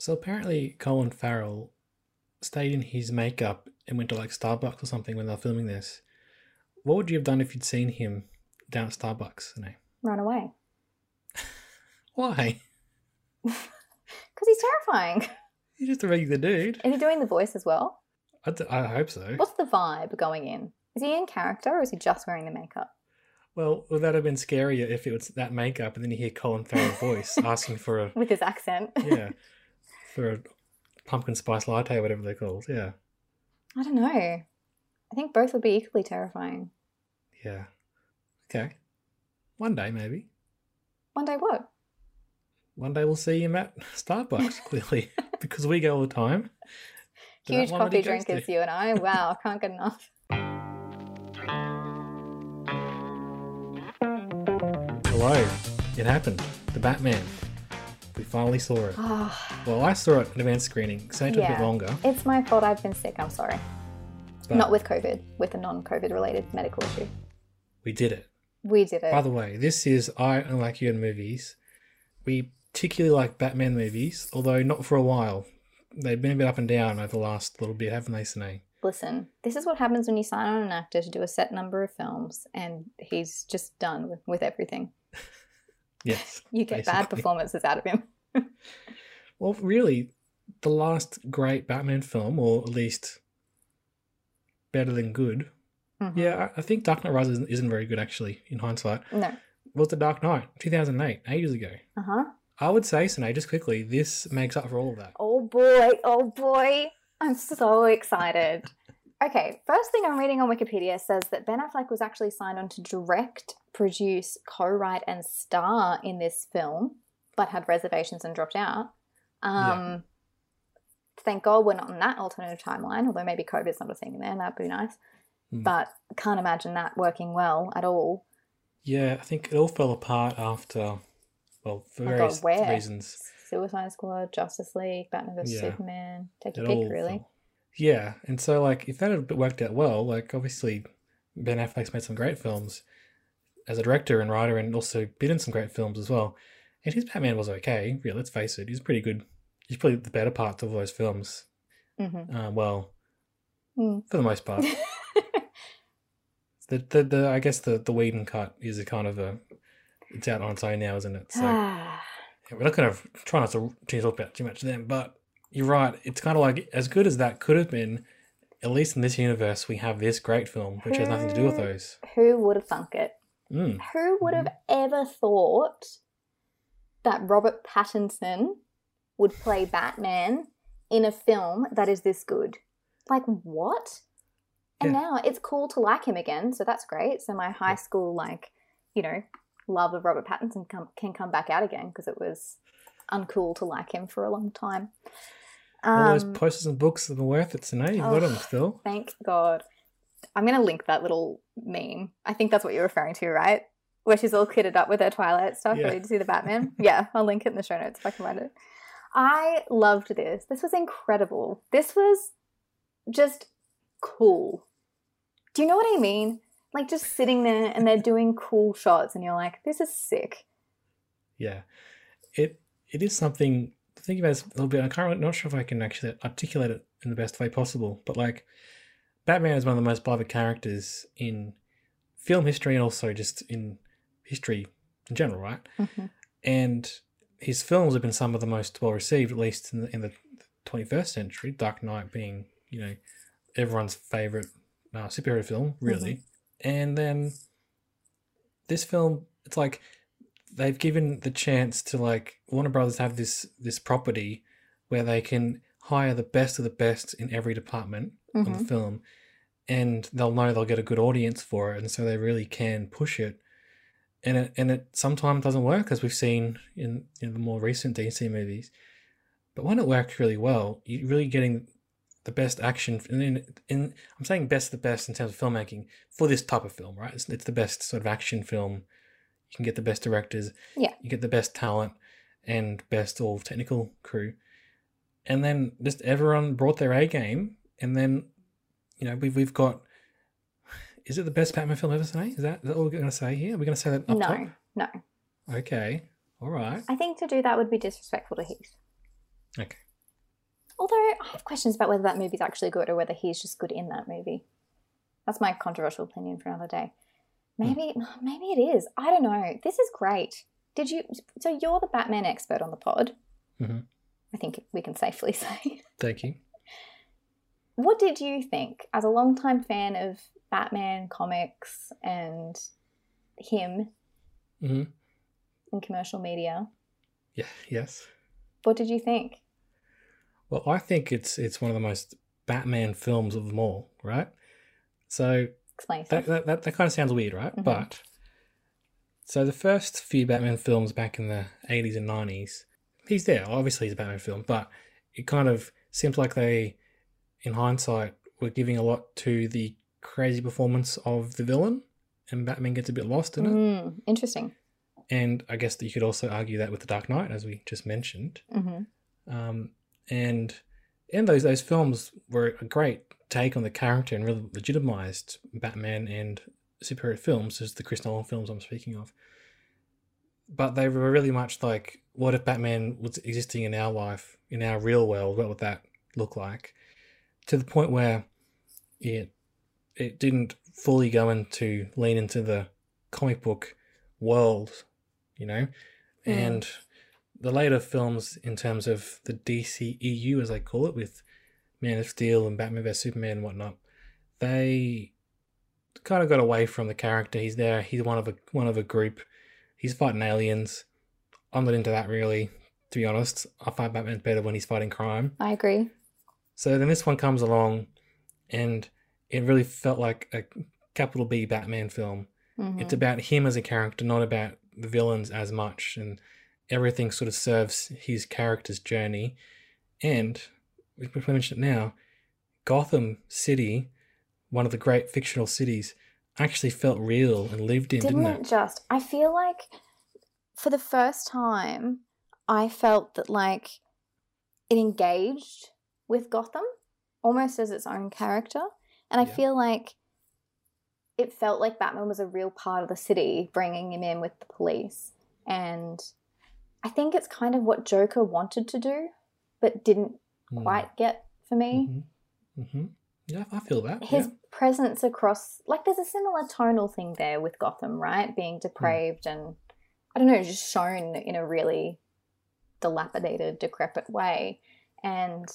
So apparently Colin Farrell stayed in his makeup and went to like Starbucks or something when they were filming this. What would you have done if you'd seen him down at Starbucks? No. Run away. Why? Because he's terrifying. He's just a regular dude. Is he doing the voice as well? I, d- I hope so. What's the vibe going in? Is he in character or is he just wearing the makeup? Well, would that have been scarier if it was that makeup and then you hear Colin Farrell's voice asking for a With his accent. yeah for a pumpkin spice latte, whatever they're called. Yeah, I don't know. I think both would be equally terrifying. yeah. Okay. One day, maybe. One day what? One day we'll see him at Starbucks, clearly, because we go all the time. Huge one that he coffee drinkers, you and I. Wow, can't get enough. Hello. It happened. The Batman. We finally saw it. Ah, Well, I saw it in advance screening, so it took a bit longer. it's my fault I've been sick. I'm sorry. But Not with COVID, with a non COVID related medical issue. we did it. We did it. By the way, this is I Unlike You in Movies. We particularly like Batman movies, although not for a while. They've been a bit up and down over the last little bit, haven't they, Sine? Listen, this is what happens when you sign on an actor to do a set number of films and he's just done with, with everything. Yes. You get bad performances out of him. Well, really, the last great Batman film, or at least better than good. Mhm. Yeah, I think Dark Knight Rises isn't, very good, actually, in hindsight. No. Was The Dark Knight, 2008, ages ago. Uh huh. I would say, Sine, just quickly, this makes up for all of that. Oh boy, oh boy. I'm so excited. Okay, first thing I'm reading on Wikipedia says that Ben Affleck was actually signed on to direct, produce, co write, and star in this film, but had reservations and dropped out. Um, Thank God we're not in that alternative timeline, although maybe COVID's not a thing in there, and that'd be nice. Hmm. But can't imagine that working well at all. Yeah, I think it all fell apart after, well, for Oh God, various reasons. Suicide Squad, Justice League, Batman vs Yeah. Superman, take It your pick, all really. fell- Yeah, and so like if that had worked out well, like obviously Ben Affleck's made some great films as a director and writer, and also been in some great films as well. And his Batman was okay. Yeah, let's face it, he's pretty good. He's probably the better parts of those films. hmm Uh, well, Mm. for the most part. the, the the I guess the the Whedon cut is a kind of a it's out on its own now, isn't it? So Ah. yeah, we're not going to try not to, to talk about too much of them, but you're right. It's kind of like as good as that could have been. At least in this universe, we have this great film, which has nothing to do with those. Who would have thunk it? Mm. Who would have ever thought that Robert Pattinson would play Batman in a film that is this good? Like, what? And Yeah. now it's cool to like him again, so that's great. So my high school, like, you know, love of Robert Pattinson come, can come back out again because it was uncool to like him for a long time. All those Um, posters and books have been worth it, now you've got them Oh. still. Thank God. I'm going to link that little meme. I think that's what you're referring to, right? Where she's all kitted up with her Twilight stuff, Yeah. ready to see the Batman. yeah, I'll link it in the show notes if I can find it. I loved this. This was incredible. This was just cool. Do you know what I mean? Like just sitting there and they're doing cool shots, and you're like, this is sick. Yeah, it it is something to think about. A little bit. I can't. Not sure if I can actually articulate it in the best way possible. But like, Batman is one of the most beloved characters in film history and also just in history in general, right? Mhm. And his films have been some of the most well received, at least in the, in the 21st century. Dark Knight being, you know, everyone's favorite uh, superhero film, really. And then this film, it's like they've given the chance to like Warner Brothers have this this property where they can hire the best of the best in every department on the Mhm. film, and they'll know they'll get a good audience for it, and so they really can push it. and it and it sometimes doesn't work, as we've seen in in the more recent DC movies. But when it works really well, you're really getting the best action. In, in, in I'm saying best of the best in terms of filmmaking for this type of film, right? It's, it's the best sort of action film. You can get the best directors. Yeah. You get the best talent and best all technical crew, and then just everyone brought their A game, and then you know we've we've got. Is it the best Batman film ever? Say is that, is that all we're going to say here? Are we going to say that up no, top? no. Okay, all right. I think to do that would be disrespectful to Heath. Okay. Although I have questions about whether that movie's actually good or whether he's just good in that movie. That's my controversial opinion for another day. Maybe maybe it is. I don't know. This is great. Did you so you're the Batman expert on the pod. Mhm. I think we can safely say. Thank you. What did you think as a longtime fan of Batman comics and him hmm in commercial media? Yeah. Yes. What did you think? Well, I think it's it's one of the most Batman films of them all, right? So Explain that that, that, that kind of sounds weird, right? Mhm. But so the first few Batman films back in the eighties and nineties, he's there. Obviously, he's a Batman film, but it kind of seems like they, in hindsight, were giving a lot to the crazy performance of the villain, and Batman gets a bit lost in it. Mm, interesting. And I guess that you could also argue that with the Dark Knight, as we just mentioned. hmm um, and and those those films were a great take on the character and really legitimized Batman and superhero films, as the Chris Nolan films I'm speaking of. But they were really much like, what if Batman was existing in our life, in our real world? What would that look like? To the point where it it didn't fully go into lean into the comic book world, you know, Mm. and the later films in terms of the DCEU, as they call it, with Man of Steel and Batman vs Superman and whatnot, they kind of got away from the character. He's there. He's one of a one of a group. He's fighting aliens. I'm not into that really, to be honest. I find Batman's better when he's fighting crime. I agree. So then this one comes along, and it really felt like a capital B Batman film. Mhm. It's about him as a character, not about the villains as much, and everything sort of serves his character's journey. And we mentioned it now, Gotham City, one of the great fictional cities, actually felt real and lived in, didn't, didn't, it it? just i feel like for the first time i felt that like it engaged with gotham almost as its own character and i Yeah. feel like it felt like batman was a real part of the city bringing him in with the police and i think it's kind of what joker wanted to do but didn't Mm. quite get for me Mhm. Mhm. Yeah, I feel that. his yeah. presence across like there's a similar tonal thing there with Gotham, right? Being depraved and I don't know, just shown in a really dilapidated, decrepit way. And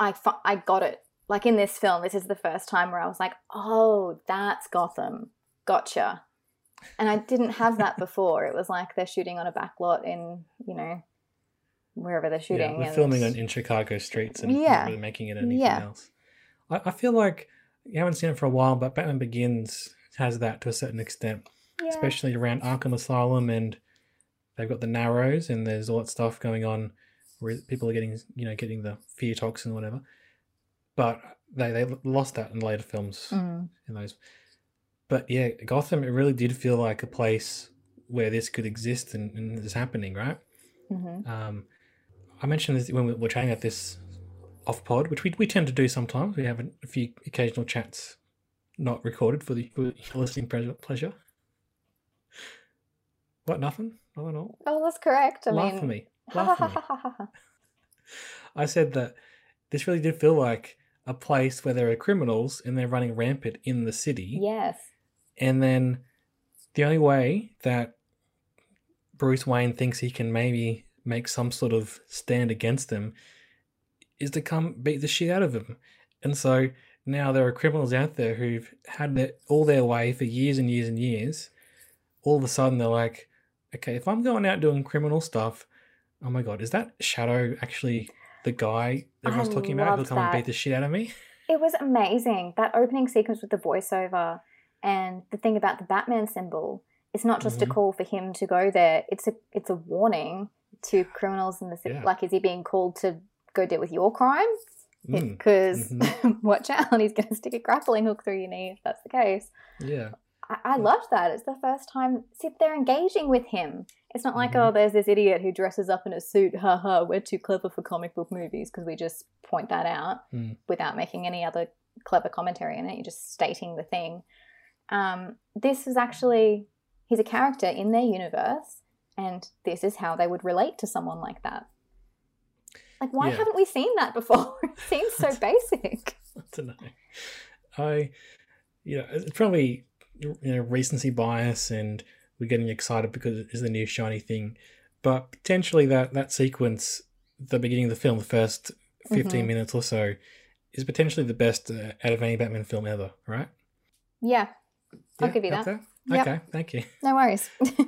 I fu- I got it. Like in this film, this is the first time where I was like, "Oh, that's Gotham. Gotcha." And I didn't have that before. It was like they're shooting on a back lot in, you know, wherever they're shooting. Yeah, we're and- filming in, in Chicago streets and Yeah. not really making it anything Yeah. else. I, I feel like you haven't seen it for a while, but Batman Begins has that to a certain extent, Yeah. especially around Arkham Asylum, and they've got the Narrows, and there's all that stuff going on people are getting, you know, getting the fear toxin, whatever. But they they lost that in later films Mm. in those. But yeah, Gotham, it really did feel like a place where this could exist and, and this is happening, right? Mhm. Um, I mentioned this when we were chatting at this off pod, which we, we tend to do sometimes. We have a, few occasional chats not recorded for the for listening pleasure. What? Nothing? Nothing at all? Oh, that's correct. I Laugh mean, for me. Laugh for me. I said that this really did feel like a place where there are criminals and they're running rampant in the city. yes. And then the only way that Bruce Wayne thinks he can maybe make some sort of stand against them is to come beat the shit out of them. And so now there are criminals out there who've had their, all their way for years and years and years. All of a sudden they're like, okay, if I'm going out doing criminal stuff, oh my god, is that Shadow actually the guy everyone's I talking about who'll loved come and beat the shit out of me? It was amazing. That opening sequence with the voiceover and the thing about the Batman symbol It's not just Mhm. a call for him to go there. It's a it's a warning to criminals in the city. Yeah. Like, is he being called to go deal with your crime? Mm, Because Mhm. watch out, he's going to stick a grappling hook through your knee if that's the case. yeah. I, I Mm. loved that. It's the first time see, they're engaging with him. It's not like, Mhm. oh, there's this idiot who dresses up in a suit. Haha, we're too clever for comic book movies because we just point that out Mm. without making any other clever commentary in it. You're just stating the thing. Um, this is actually, he's a character in their universe, and this is how they would relate to someone like that. Like, why Yeah. haven't we seen that before? it seems so basic. I don't know. I, you know, it's probably you know recency bias, and we're getting excited because it's the new shiny thing. But potentially that that sequence, the beginning of the film, the 1st 15 Mhm. minutes or so, is potentially the best uh, out of any Batman film ever. Right? Yeah, I'll give you that. Yep. Okay, thank you. no worries.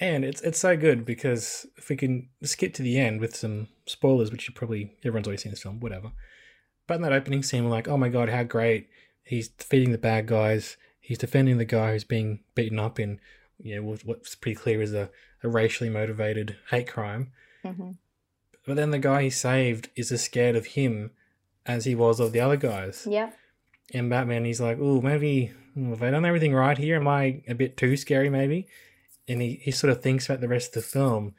And it's it's so good because if we can skip to the end with some spoilers, which you probably everyone's already seen this film, whatever. But in that opening scene, we're like, oh my god, how great! He's defeating the bad guys. He's defending the guy who's being beaten up in, you know, what's pretty clear is a, a racially motivated hate crime. hmm But then the guy he saved is as scared of him as he was of the other guys. Yeah. And Batman, he's like, oh, maybe have I done everything right here? Am I a bit too scary, maybe? And he, he sort of thinks about the rest of the film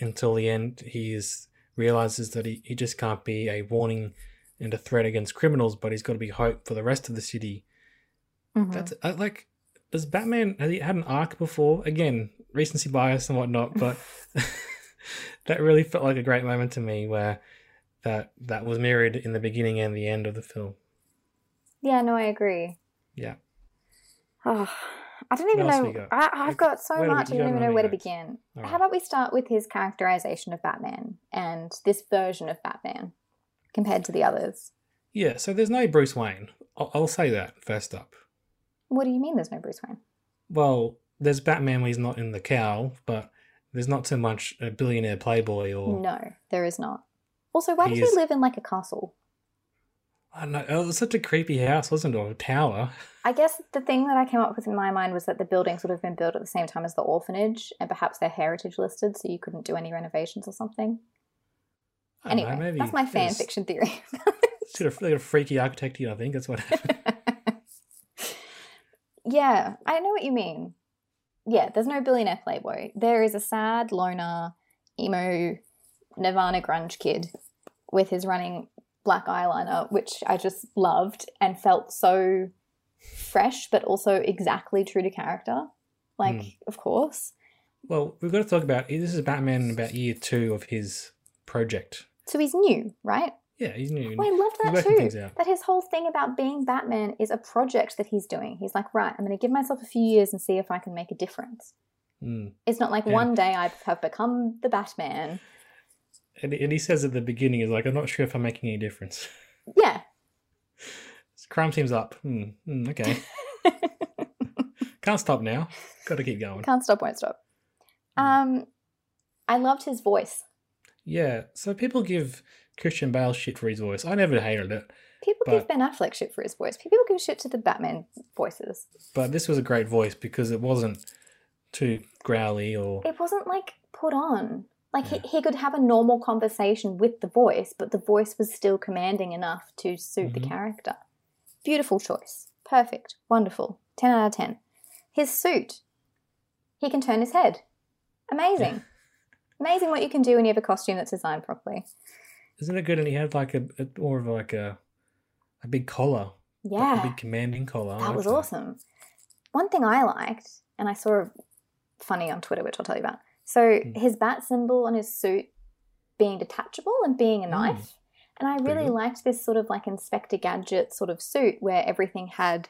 until the end. He is, realizes that he, he just can't be a warning and a threat against criminals, but he's got to be hope for the rest of the city. Mhm. That's I, like, does Batman has he had an arc before? Again, recency bias and whatnot, but that really felt like a great moment to me where that that was mirrored in the beginning and the end of the film. Yeah, no, I agree. Yeah. Oh, I don't even know. got? I, I've got so Where much. I don't even know where to begin. All How about we start with his characterization of Batman and this version of Batman compared to the others? Yeah, so there's no Bruce Wayne. I'll, I'll say that first up. What do you mean there's no Bruce Wayne? Well, there's Batman when he's not in the cowl, but there's not so much a billionaire playboy or No, there is not. Also, why He did is- he live in like a castle? I don't know. Oh, it was such a creepy house, wasn't it? Or a tower. I guess the thing that I came up with in my mind was that the buildings would have been built at the same time as the orphanage, and perhaps they're heritage listed, so you couldn't do any renovations or something. Anyway, know, maybe that's my fan fiction theory. Sort of like a freaky architect I think. That's what happened. Yeah, I know what you mean. Yeah, there's no billionaire playboy. There is a sad loner, emo, Nirvana grunge kid with his running black eyeliner, which I just loved and felt so fresh, but also exactly true to character. Like, Hmm. of course. well, we've got to talk about this is Batman about year two of his project. So he's new, right? Yeah, he's new. Oh, I loved He's that too. That his whole thing about being Batman is a project that he's doing. He's like, right, I'm going to give myself a few years and see if I can make a difference. Mm. It's not like Yeah. one day I have become the Batman. And, and he says at the beginning, he's like, I'm not sure if I'm making any difference. Yeah. Crime seems up. Hmm. hmm, okay. Can't stop now. Got to keep going. Can't stop, won't stop. Um, I loved his voice. Yeah. So people give Christian Bale shit for his voice. I never hated it, People give Ben Affleck shit for his voice. People give shit to the Batman voices. but this was a great voice because it wasn't too growly or It wasn't like put on. Like Yeah. he, he could have a normal conversation with the voice, but the voice was still commanding enough to suit Mhm. the character. Beautiful choice. Perfect. Wonderful. 10 out of 10. His suit. He can turn his head. Amazing. Amazing what you can do when you have a costume that's designed properly. Isn't it good? And he had like a, a more of like a a big collar, like a big commanding collar. I That was awesome. One thing I liked, and I saw a funny on Twitter, which I'll tell you about. So Mm. his bat symbol on his suit being detachable and being a Mm. knife. And I really liked this sort of like Inspector Gadget sort of suit where everything had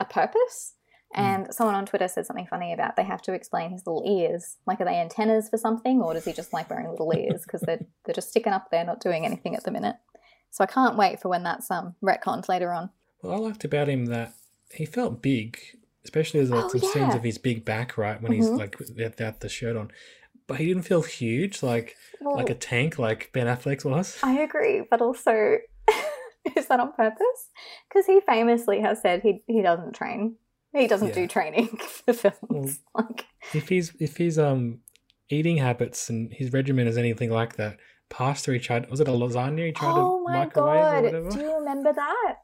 a purpose. Mm. And someone on Twitter said something funny about they have to explain his little ears. Like, are they antennas for something, or does he just like wearing little ears because they're they're just sticking up there, not doing anything at the minute? So I can't wait for when that's um retconned later on. Well, I liked about him that he felt big, especially as like Oh, some scenes of his big back, right when he's Mhm. like without the shirt on. But he didn't feel huge, like Well, like a tank, like Ben Affleck was. I agree, but also, is that on purpose? Because he famously has said he he doesn't train. He doesn't Yeah. do training for films. like, if he's if his um eating habits and his regimen is anything like that, pasta he tried was it a lasagna he tried oh to my microwave god, do you remember that?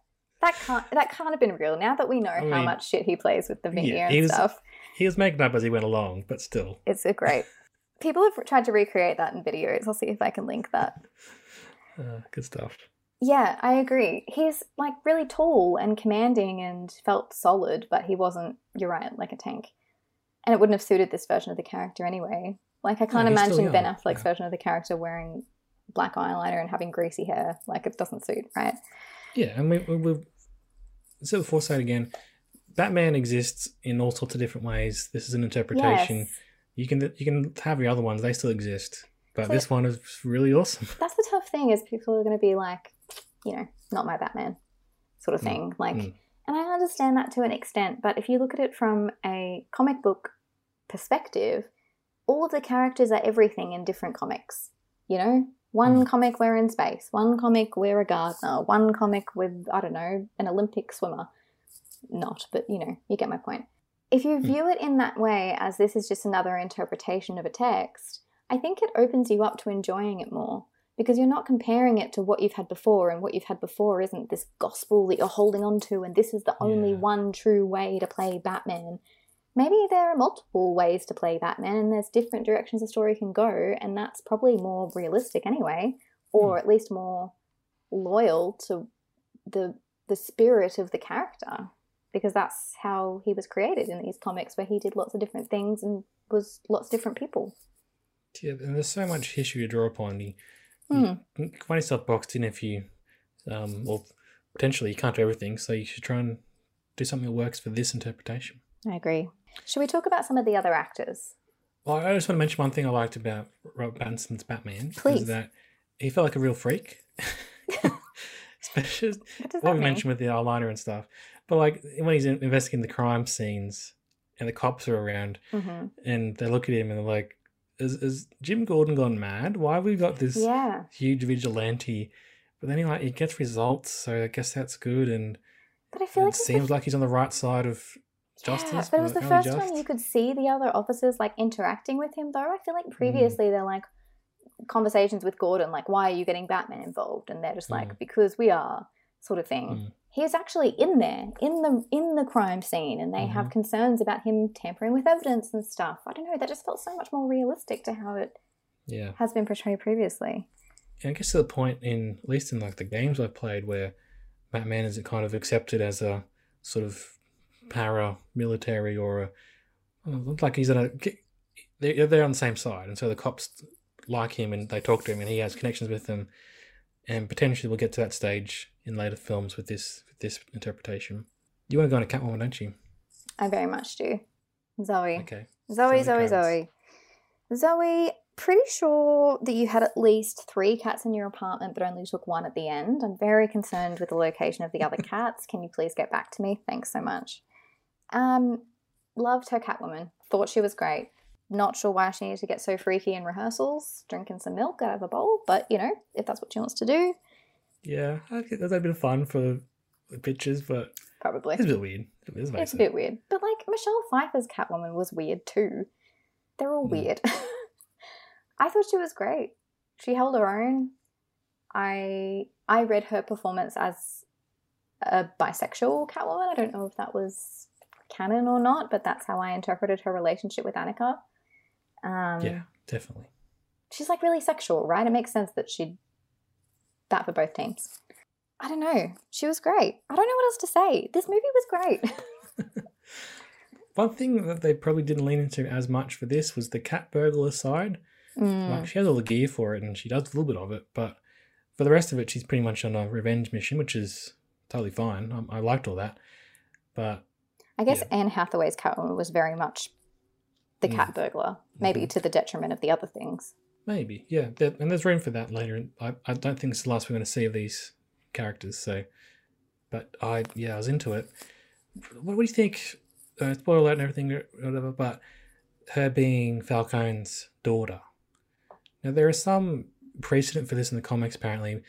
That can't that can't have been real. Now that we know I how mean, much shit he plays with the yeah, video he and was- stuff, He was making up as he went along, but still. it's a great. People have tried to recreate that in videos. I'll see if I can link that. Uh, good stuff. Yeah, I agree. He's like really tall and commanding and felt solid, but he wasn't, you're right, like a tank. And it wouldn't have suited this version of the character anyway. Like, I can't still imagine Ben Affleck's yeah. version of the character wearing black eyeliner and having greasy hair. Like, it doesn't suit, right? Yeah, and we, we, we so before say it again, Batman exists in all sorts of different ways. This is an interpretation. Yes. You can you can have your other ones; they still exist. But So- this one is really awesome. That's the tough thing is people are going to be like, you know, not my Batman sort of Mm, thing. Like, mm. and I understand that to an extent, but if you look at it from a comic book perspective, all of the characters are everything in different comics. You know, one Mm. comic we're in space, one comic we're a gardener, one comic with, I don't know, an Olympic swimmer. Not, but you know, you get my point. If you Mm. view it in that way, as this is just another interpretation of a text, I think it opens you up to enjoying it more because you're not comparing it to what you've had before, and what you've had before isn't this gospel that you're holding on to, and this is the only Yeah. one true way to play Batman. Maybe there are multiple ways to play Batman, and there's different directions a story can go, and that's probably more realistic anyway, or hmm. at least more loyal to the the spirit of the character, because that's how he was created in these comics, where he did lots of different things and was lots of different people. Yeah, and there's so much history to draw upon. Hmm. you can find yourself boxed in if you, um, or potentially you can't do everything. So you should try and do something that works for this interpretation. I agree. Should we talk about some of the other actors? Well, I just want to mention one thing I liked about Robert Pattinson's Batman Please. is that he felt like a real freak. Especially What what we mentioned with the eyeliner and stuff. But like when he's investigating the crime scenes and the cops are around hmm and they look at him and they're like, "Is, is Jim Gordon gone mad? Why have we got this Yeah. huge vigilante?" But then he like he gets results, so I guess that's good. And But I feel it like the seems like he's on the right side of justice. Yeah, but it was the first just. time you could see the other officers like interacting with him though. I feel Mm. like previously they're like conversations with Gordon, like, why are you getting Batman involved? And they're just like, Mm. because we are, sort of thing. Mm. He's actually in there, in the in the crime scene, and they Mm-hmm. have concerns about him tampering with evidence and stuff. I don't know, that just felt so much more realistic to how it Yeah. has been portrayed previously. And I guess to the point in at least in like the games I've played where Batman is kind of accepted as a sort of para-military or a looks like he's on a they're, they're on the same side and so the cops like him and they talk to him and he has connections with them and potentially we'll get to that stage in later films with this this interpretation you want to go into catwoman don't you I very much do. Zoe. okay Zoe, Zoe Zoe. Zoe. Zoe, pretty sure that you had at least three cats in your apartment, but only took one at the end. I'm very concerned with the location of the other cats. Can you please get back to me? Thanks so much. Um, loved her Catwoman. Thought she was great. Not sure why she needed to get so freaky in rehearsals, drinking some milk out of a bowl, but you know, if that's what she wants to do, yeah I think that's a bit of fun for pictures but probably. it's a bit weird it's, It's a bit weird. But like Michelle Pfeiffer's Catwoman was weird too. They're all Mm. weird. I thought she was great. She held her own. I I read her performance as a bisexual Catwoman. I don't know if that was canon or not, but that's how I interpreted her relationship with Annika. Um, yeah definitely she's like really sexual, right? It makes sense that she'd that for both teams. I don't know. She was great. I don't know what else to say. This movie was great. One thing that they probably didn't lean into as much for this was the cat burglar side. Mm. Like she has all the gear for it and she does a little bit of it, but for the rest of it, she's pretty much on a revenge mission, which is totally fine. I, I liked all that, but I guess Yeah. Anne Hathaway's Catwoman was very much the Mm. cat burglar, maybe Mhm. to the detriment of the other things. maybe yeah. And there's room for that later. I, I don't think it's the last we're going to see of these characters. So, but I yeah, I was into it. What, what do you think? Uh, spoiler alert and everything, whatever. But her being Falcone's daughter. Now there is some precedent for this in the comics. Apparently,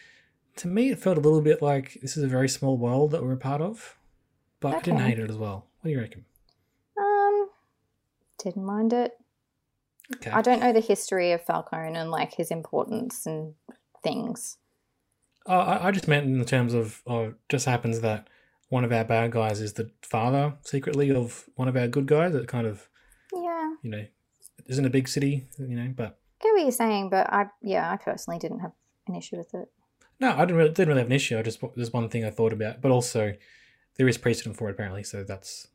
to me, it felt a little bit like this is a very small world that we're a part of. But I didn't hate it as well. What do you reckon? Um, didn't mind it. Okay. I don't know the history of Falcone and like his importance and things. I, I just meant in the terms of, oh, it just happens that one of our bad guys is the father secretly of one of our good guys. It kind of, Yeah, you know, isn't a big city, you know, but I get what you're saying, but I yeah, I personally didn't have an issue with it. no, I didn't really, didn't really have an issue. I just, there's one thing I thought about, but also there is precedent for it apparently, so that's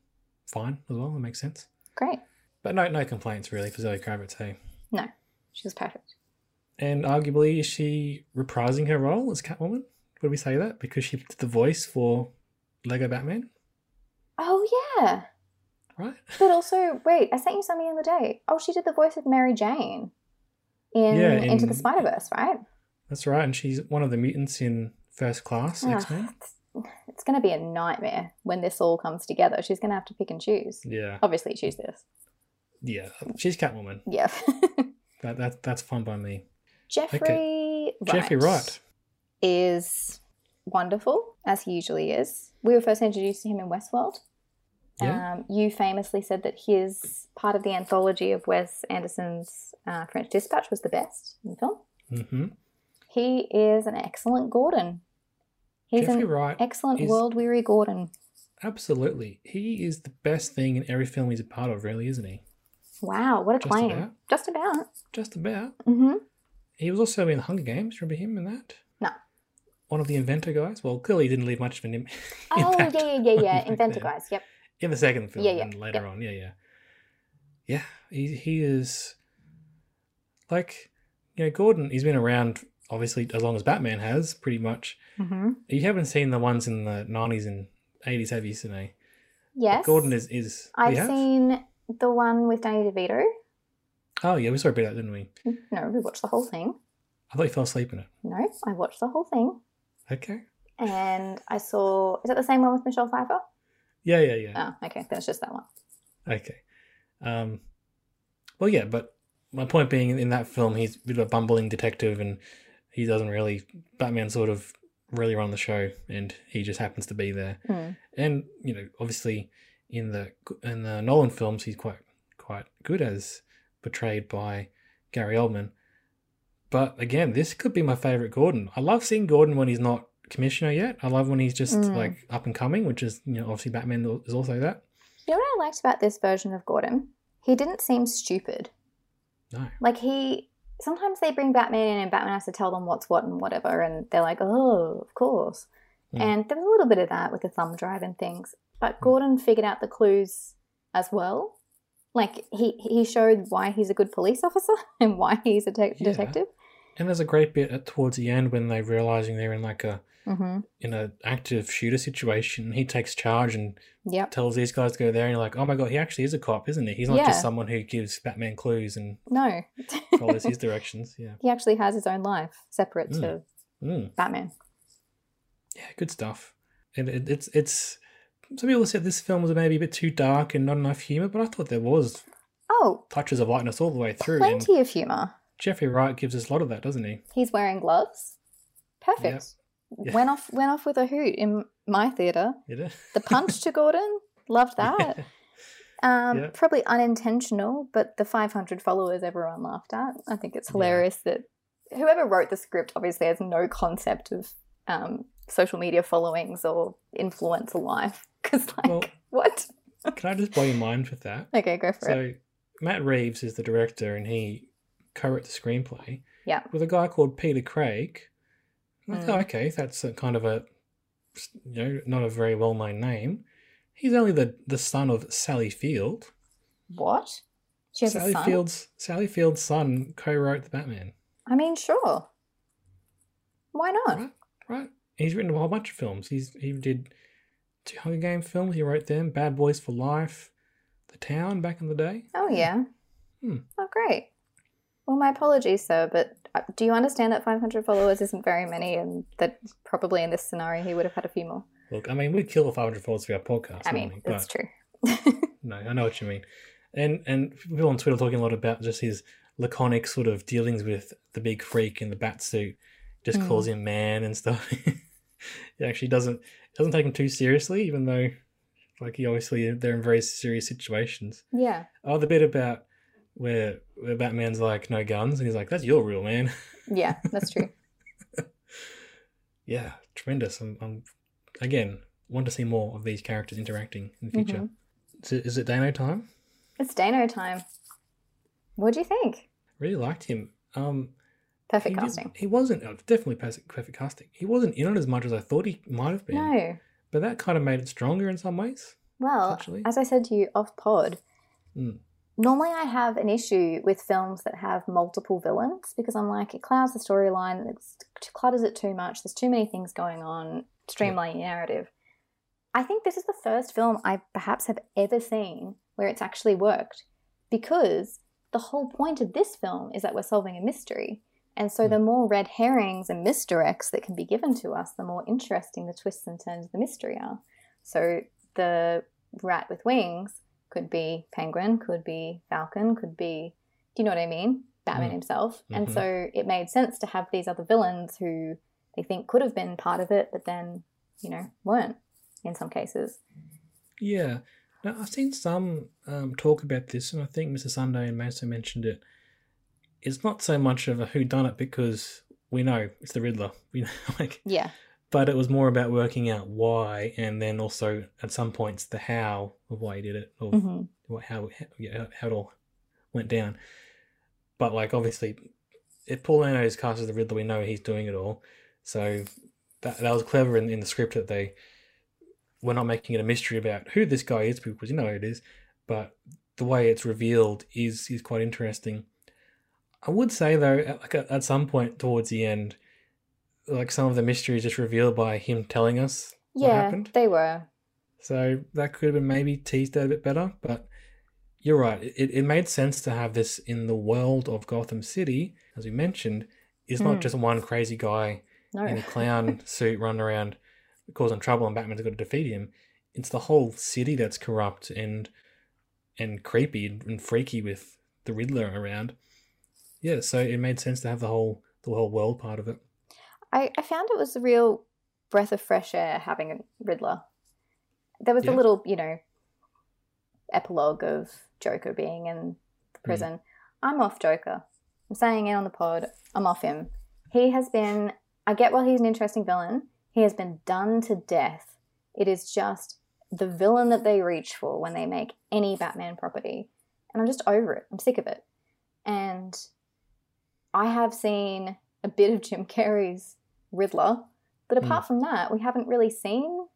fine as well. That makes sense. Great. But no, no complaints really for Zoe Kravitz, hey. No, she was perfect. And arguably, is she reprising her role as Catwoman? Would we say that? Because she did the voice for Lego Batman, Oh yeah, right? but also wait, I sent you something the other day. Oh, she did the voice of Mary Jane in, Yeah, Into the Spider Verse, right? That's right. And she's one of the mutants in First Class ah, X Men. it's, it's going to be a nightmare when this all comes together. She's going to have to pick and choose. Yeah. Obviously, choose this. Yeah. She's Catwoman. Yeah. That, that That's fun by me. Jeffrey Wright Jeffrey Wright. is wonderful, as he usually is. We were first introduced to him in Westworld. Yeah. Um, you famously said that his part of the anthology of Wes Anderson's uh, French Dispatch was the best in the film. hmm He is an excellent Gordon. He's Jeffrey an Wright. excellent world weary Gordon. Absolutely. He is the best thing in every film he's a part of, really, isn't he? Wow, what a Just claim. about. Just about. Just about. Mm hmm He was also in Hunger Games. Remember him in that? No. One of the inventor guys. Well, clearly he didn't leave much of an im- Oh, yeah, yeah, yeah, yeah. Inventor there. guys. Yep. in the second film Yeah, yeah, and later yeah. on. Yeah, yeah, yeah. He he is like you know Gordon. He's been around obviously as long as Batman has, pretty much. Mm-hmm. You haven't seen the ones in the nineties and eighties, have you, Sine? Yes. Gordon is is. I've seen the one with Danny DeVito. Oh yeah, we saw a bit of that, didn't we? No, we watched the whole thing. I thought you fell asleep in it. No, I watched the whole thing. Okay. And I saw. Is that the same one with Michelle Pfeiffer? Yeah, yeah, yeah. Oh, okay. That's just that one. Okay. Um, well, yeah, but my point being, in, in that film, he's a bit of a bumbling detective, and he doesn't really. Batman sort of really run the show, and he just happens to be there. Mm. And you know, obviously, in the in the Nolan films, he's quite quite good as portrayed by Gary Oldman. But again, this could be my favorite Gordon. I love seeing Gordon when he's not commissioner yet. I love when he's just Mm. like up and coming, which is you know obviously Batman is also that. You know what I liked about this version of Gordon? He didn't seem stupid. No. Like he. Sometimes they bring Batman in and Batman has to tell them what's what and whatever, and they're like, "Oh, of course." Mm. And there was a little bit of that with the thumb drive and things, but Gordon figured out the clues as well. Like he he showed why he's a good police officer and why he's a te- Yeah. detective. And there's a great bit at, towards the end when they're realizing they're in like a Mm-hmm. in a active shooter situation. He takes charge and Yep. tells these guys to go there, and you're like, oh my god, he actually is a cop, isn't he? He's not Yeah. just someone who gives Batman clues and No. follows his directions. Yeah, he actually has his own life separate to mm. Batman. yeah, good stuff. And it, it's it's some people said this film was maybe a bit too dark and not enough humor, but I thought there was Oh, touches of lightness all the way through. And plenty of humor. Jeffrey Wright gives us a lot of that, doesn't he? He's wearing gloves. Perfect. Yeah. Went off went off with a hoot in my theater. The punch to Gordon, loved that. Um, Yeah. Probably unintentional, but the 500 followers everyone laughed at. I think it's Yeah. hilarious that whoever wrote the script obviously has no concept of um, social media followings or influencer life. Because, like, Well, what? can I just blow your mind with that? Okay, go for it. So Matt Reeves is the director, and he co-wrote the screenplay. Yeah. With a guy called Peter Craig. Like, Mm. oh, okay, that's a kind of a, you know, not a very well-known name. He's only the the son of Sally Field. What? She has Sally a son? Field's Sally Field's son co-wrote the Batman. I mean, sure. Why not? Right, right. He's written a whole bunch of films. He's he did two Hunger Game films. He wrote them. Bad Boys for Life, The Town back in the day. Oh, yeah. Hmm. Oh, great. Well, my apologies, sir, but uh, do you understand that 500 followers isn't very many and that probably in this scenario he would have had a few more? Look, I mean, we'd kill 500 followers for our podcast. I mean, that's true. No, I know what you mean. And and people on Twitter talking a lot about just his laconic sort of dealings with the big freak in the bat suit. Just Mm. calls him man and stuff. he actually doesn't doesn't take him too seriously, even though Like he obviously they're in very serious situations. Yeah. Oh, the bit about where where Batman's like no guns, and he's like, "That's your real man." Yeah, that's true. yeah, tremendous. I'm, I'm again want to see more of these characters interacting in the future. Mhm. Is, it, is it Dano time? it's Dano time. What do you think? Really liked him. Um, Perfect he, did- casting. he wasn't oh, definitely perfect, perfect casting. He wasn't in it as much as I thought he might have been. No. but that kind of made it stronger in some ways. Well, Actually. as I said to you off pod, Mm. normally I have an issue with films that have multiple villains because I'm like, it clouds the storyline, it clutters it too much, there's too many things going on, streamlining narrative. I think this is the first film I perhaps have ever seen where it's actually worked because the whole point of this film is that we're solving a mystery. And so, the more red herrings and misdirects that can be given to us, the more interesting the twists and turns of the mystery are. So, the rat with wings could be Penguin, could be Falcon, could be, do you know what I mean? Batman Mm. himself. And Mhm. so, it made sense to have these other villains who they think could have been part of it, but then, you know, weren't in some cases. Yeah. Now, I've seen some um, talk about this, and I think Mr. Sunday and Mason mentioned it. It's not so much of a who done it because we know it's the Riddler, we know, like, Yeah. but it was more about working out why, and then also at some points the how of why he did it, or hmm what how yeah, how it all went down. But like obviously, if Paul Dano is cast as the Riddler, we know he's doing it all. So that that was clever in, in the script that they were not making it a mystery about who this guy is because you know who it is, but the way it's revealed is is quite interesting. I would say though, at, like at, at some point towards the end, like some of the mystery is just revealed by him telling us what Yeah, happened. they were. So that could have been maybe teased out a bit better, but you're right. It, it made sense to have this in the world of Gotham City, as we mentioned. It's not Mm. just one crazy guy No. in a clown suit running around causing trouble and Batman's got to defeat him. It's the whole city that's corrupt and and creepy and freaky with the Riddler around. Yeah, so it made sense to have the whole the whole world part of it. I, I found it was a real breath of fresh air having a Riddler. There was Yeah. a little, you know, epilogue of Joker being in the hmm. prison. I'm off Joker. I'm saying it on the pod. I'm off him. He has been, I get why he's an interesting villain. He has been done to death. It is just the villain that they reach for when they make any Batman property. And I'm just over it. I'm sick of it. And I have seen a bit of Jim Carrey's Riddler, but Hmm. apart from that, we haven't really seen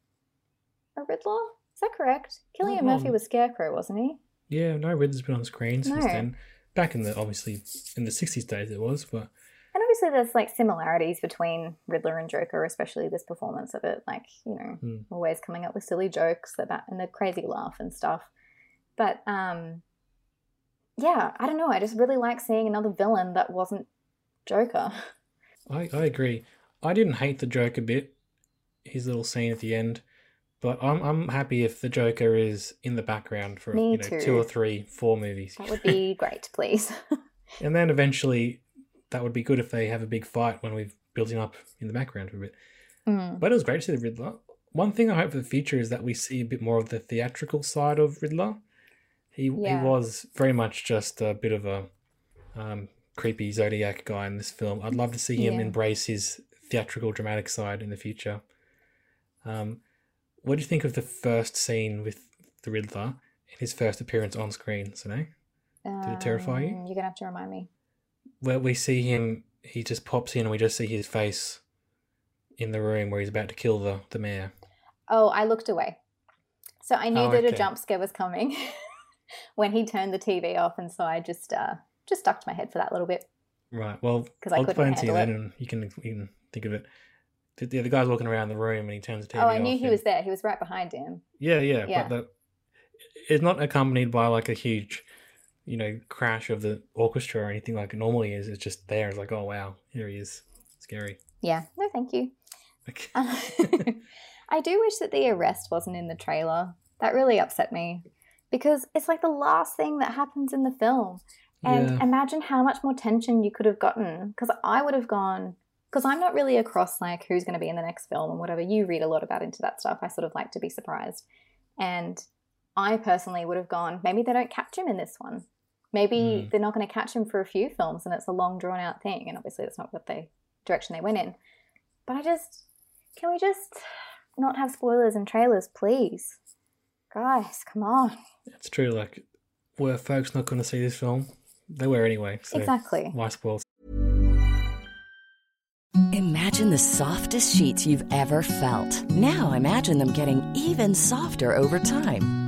a Riddler. Is that correct? Cillian Not Murphy long. was Scarecrow, wasn't he? Yeah, no Riddler's been on screen since No. then. Back in the obviously in the sixties days it was, but And obviously, there's like similarities between Riddler and Joker, especially this performance of it. Like, you know, Hmm. always coming up with silly jokes about and the crazy laugh and stuff. But um, yeah, I don't know. I just really like seeing another villain that wasn't Joker. I, I agree. I didn't hate the Joker bit, his little scene at the end, but I'm I'm happy if the Joker is in the background for Me you know too. two or three, four movies, That would be great, please. and then eventually that would be good if they have a big fight when we've built him up in the background for a bit. Mm. But it was great to see the Riddler. One thing I hope for the future is that we see a bit more of the theatrical side of Riddler. He Yeah. he was very much just a bit of a um, creepy Zodiac guy in this film. I'd love to see him Yeah. embrace his theatrical, dramatic side in the future. Um, what do you think of the first scene with the Riddler in his first appearance on screen, Sine? Did it terrify you? Um, You're gonna have to remind me. Where we see him, he just pops in and we just see his face in the room where he's about to kill the, the mayor. Oh, I looked away. So I knew Oh, that a jump scare was coming when he turned the TV off, and so I just uh, just ducked my head for that little bit. Right. Well, I I'll explain to you then, and you can you can think of it. The, the, the guy's walking around the room, and he turns the TV oh, I knew he and- was there. He was right behind him. Yeah, yeah, Yeah. but it's not accompanied by like a huge, you know, crash of the orchestra or anything like it normally is. It's just there. It's like, oh wow, here he is. Scary. Yeah. No, thank you. Okay. I do wish that the arrest wasn't in the trailer. That really upset me because it's like the last thing that happens in the film. And yeah. imagine how much more tension you could have gotten. Because I would have gone, because I'm not really across like who's going to be in the next film and whatever. You read a lot about into that stuff. I sort of like to be surprised. And I personally would have gone, maybe they don't catch him in this one. Maybe Mm. they're not going to catch him for a few films and it's a long drawn out thing. And obviously that's not what they direction they went in. But I just can we just not have spoilers and trailers, please? Guys, come on. It's true. Like, were folks not going to see this film? They were anyway. So exactly. why spoil? Imagine the softest sheets you've ever felt. Now imagine them getting even softer over time.